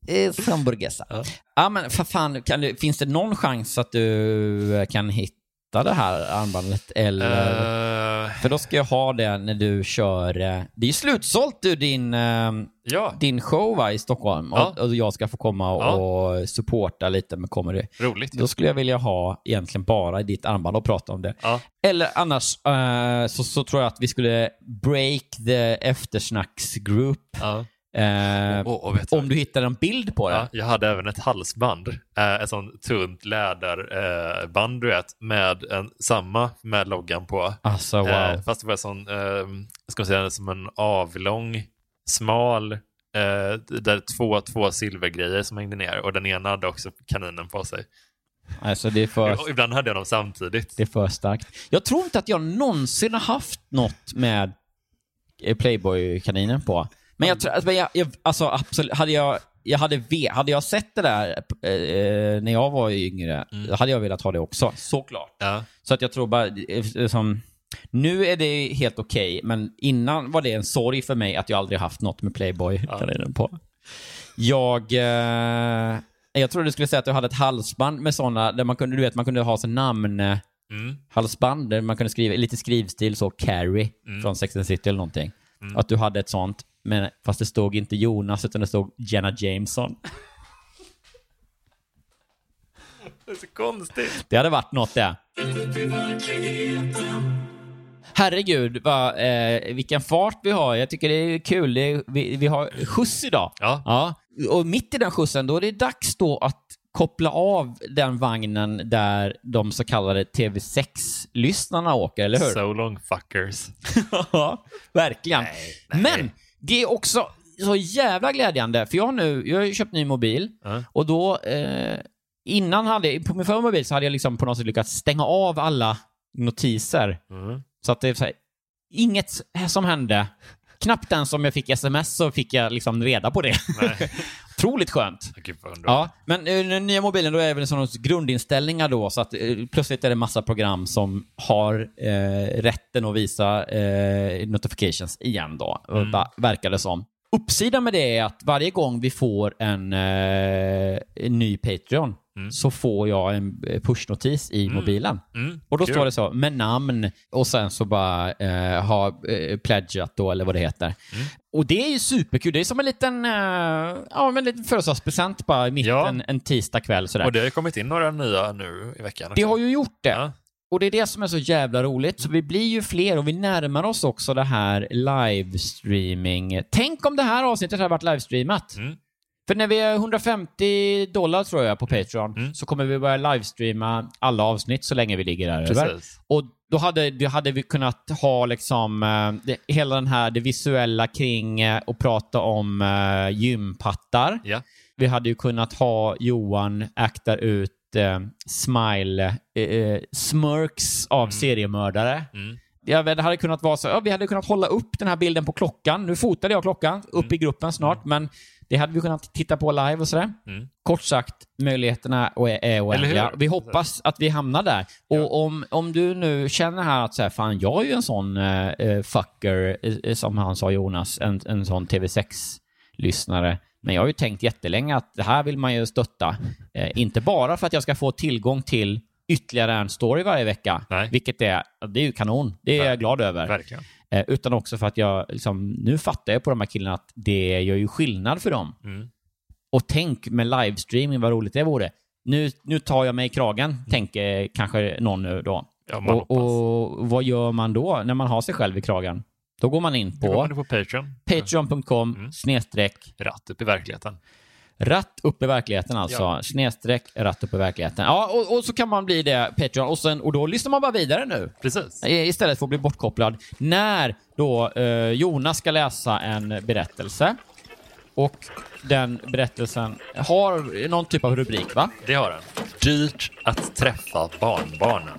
It's hamburgesa. Ja. Ja. men för fan, kan du, finns det någon chans att du kan hitta det här armbandet? Eller? Eh, För då ska jag ha det när du kör... eh, Det är ju slutsålt du, din, eh, ja, din show va, i Stockholm. Ja. Och, och jag ska få komma och, Ja. och supporta lite med comedy. roligt. Då skulle jag vilja ha egentligen bara ditt armband och prata om det. Eller annars eh, så, så tror jag att vi skulle break the eftersnacksgroup. Ja. Eh, vet du, om du hittar en bild på det. Ja, jag hade även ett halsband, eh, ett sånt tunt läderband eh, du vet, med en, samma med loggan på. Alltså wow. Eh, fast det var sån, eh, ska man säga, som en avlång, smal, eh, där två, två silvergrejer som hängde ner och den ena hade också kaninen på sig. alltså det är för... Ibland hade jag dem samtidigt. Det är för starkt. Jag tror inte att jag någonsin har haft något med eh, Playboy-kaninen på. Men jag tror, alltså, jag, jag, alltså absolut, hade jag, jag hade, ve, hade jag sett det där eh, när jag var yngre, Mm. hade jag velat ha det också. Såklart. Ja. Så att jag tror bara, eh, som, nu är det helt okej, men innan var det en sorg för mig att jag aldrig haft något med Playboy-kaninen på. Jag, eh, jag trodde du skulle säga att du hade ett halsband med sådana, där man kunde, du vet, man kunde ha så namn Mm. halsband där man kunde skriva lite skrivstil så Carrie Mm. från Sex and City eller någonting. Att du hade ett sånt, men fast det stod inte Jonas utan det stod Jenna Jameson. Det är så konstigt. Det hade varit något det. Herregud, vad, eh, vilken fart vi har. Jag tycker det är kul. Det är, vi, vi har skjuts idag. Ja. Ja. Och mitt i den skjutsen, då är det dags då att koppla av den vagnen där de så kallade TV6-lyssnarna åker, eller hur? So long fuckers. Ja, verkligen. nej. Men det är också så jävla glädjande, för jag har nu, jag har ju köpt ny mobil Ja. och då, eh, innan hade på min förra mobil så hade jag liksom på något sätt lyckats stänga av alla notiser. Mm. Så att det är så här, inget som hände. Knappt ens som jag fick sms så fick jag liksom reda på det. Otroligt skönt. Gud. Ja, men eh, den nya mobilen då är väl sådana grundinställningar då, så att eh, plötsligt är det massa program som har eh, rätten att visa eh, notifications igen då, Mm. verkar det som. Uppsidan med det är att varje gång vi får en, eh, en ny Patreon så får jag en eh, pushnotis i mobilen. Mm, Och då kul. står det så, med namn och sen så bara eh, ha eh, pledgat då, eller vad det heter. Mm. Och det är ju superkul. Det är som en liten, eh, ja, men liten födelsedagspresent bara mitt Ja. en, en tisdag kväll sådär. Och det har ju kommit in några nya nu i veckan. Det också. har ju gjort det. Ja. Och det är det som är så jävla roligt. Så vi blir ju fler och vi närmar oss också det här livestreaming. Tänk om det här avsnittet hade varit livestreamat. Mm. För när vi är 150 dollar tror jag på Patreon Mm. så kommer vi börja livestreama alla avsnitt så länge vi ligger där över. Och då hade, då hade vi kunnat ha liksom eh, det, hela den här, det visuella kring eh, och prata om eh, gympattar. Ja. Vi hade ju kunnat ha Johan akta ut eh, smile, eh, smurks av seriemördare. Mm. Ja, det hade kunnat vara så, ja, vi hade kunnat hålla upp den här bilden på klockan. Nu fotade jag klockan upp i gruppen snart, men det hade vi kunnat titta på live och sådär. Mm. Kort sagt, möjligheterna är, oändliga. Vi hoppas att vi hamnar där. Och om, om du nu känner här att så här, fan, jag är ju en sån eh, eh, fucker, eh, som han sa Jonas, en, en sån TV6-lyssnare. Men jag har ju tänkt jättelänge att det här vill man ju stötta. Eh, inte bara för att jag ska få tillgång till ytterligare en story varje vecka, Nej. vilket är, det är ju kanon. Det är jag glad över. Verkligen. Eh, utan också för att jag, liksom, nu fattar jag på de här killarna att det gör ju skillnad för dem. Mm. Och tänk med livestreaming, vad roligt det vore. Nu, nu tar jag mig i kragen, tänker kanske någon nu då. Ja, Och, och vad gör man då när man har sig själv i kragen? Då går man in på på Patreon. patreon.com Mm. snedstreck Ratt upp i verkligheten. Ratt upp i verkligheten alltså. Ja. Snedstreck ratt upp i verkligheten. Ja, och, och så kan man bli det, Patreon. Och, sen, och då lyssnar man bara vidare nu. Precis. I- Istället för att bli bortkopplad. När då eh, Jonas ska läsa en berättelse. Och den berättelsen har någon typ av rubrik, va? Det har den. Dyrt att träffa barnbarnen.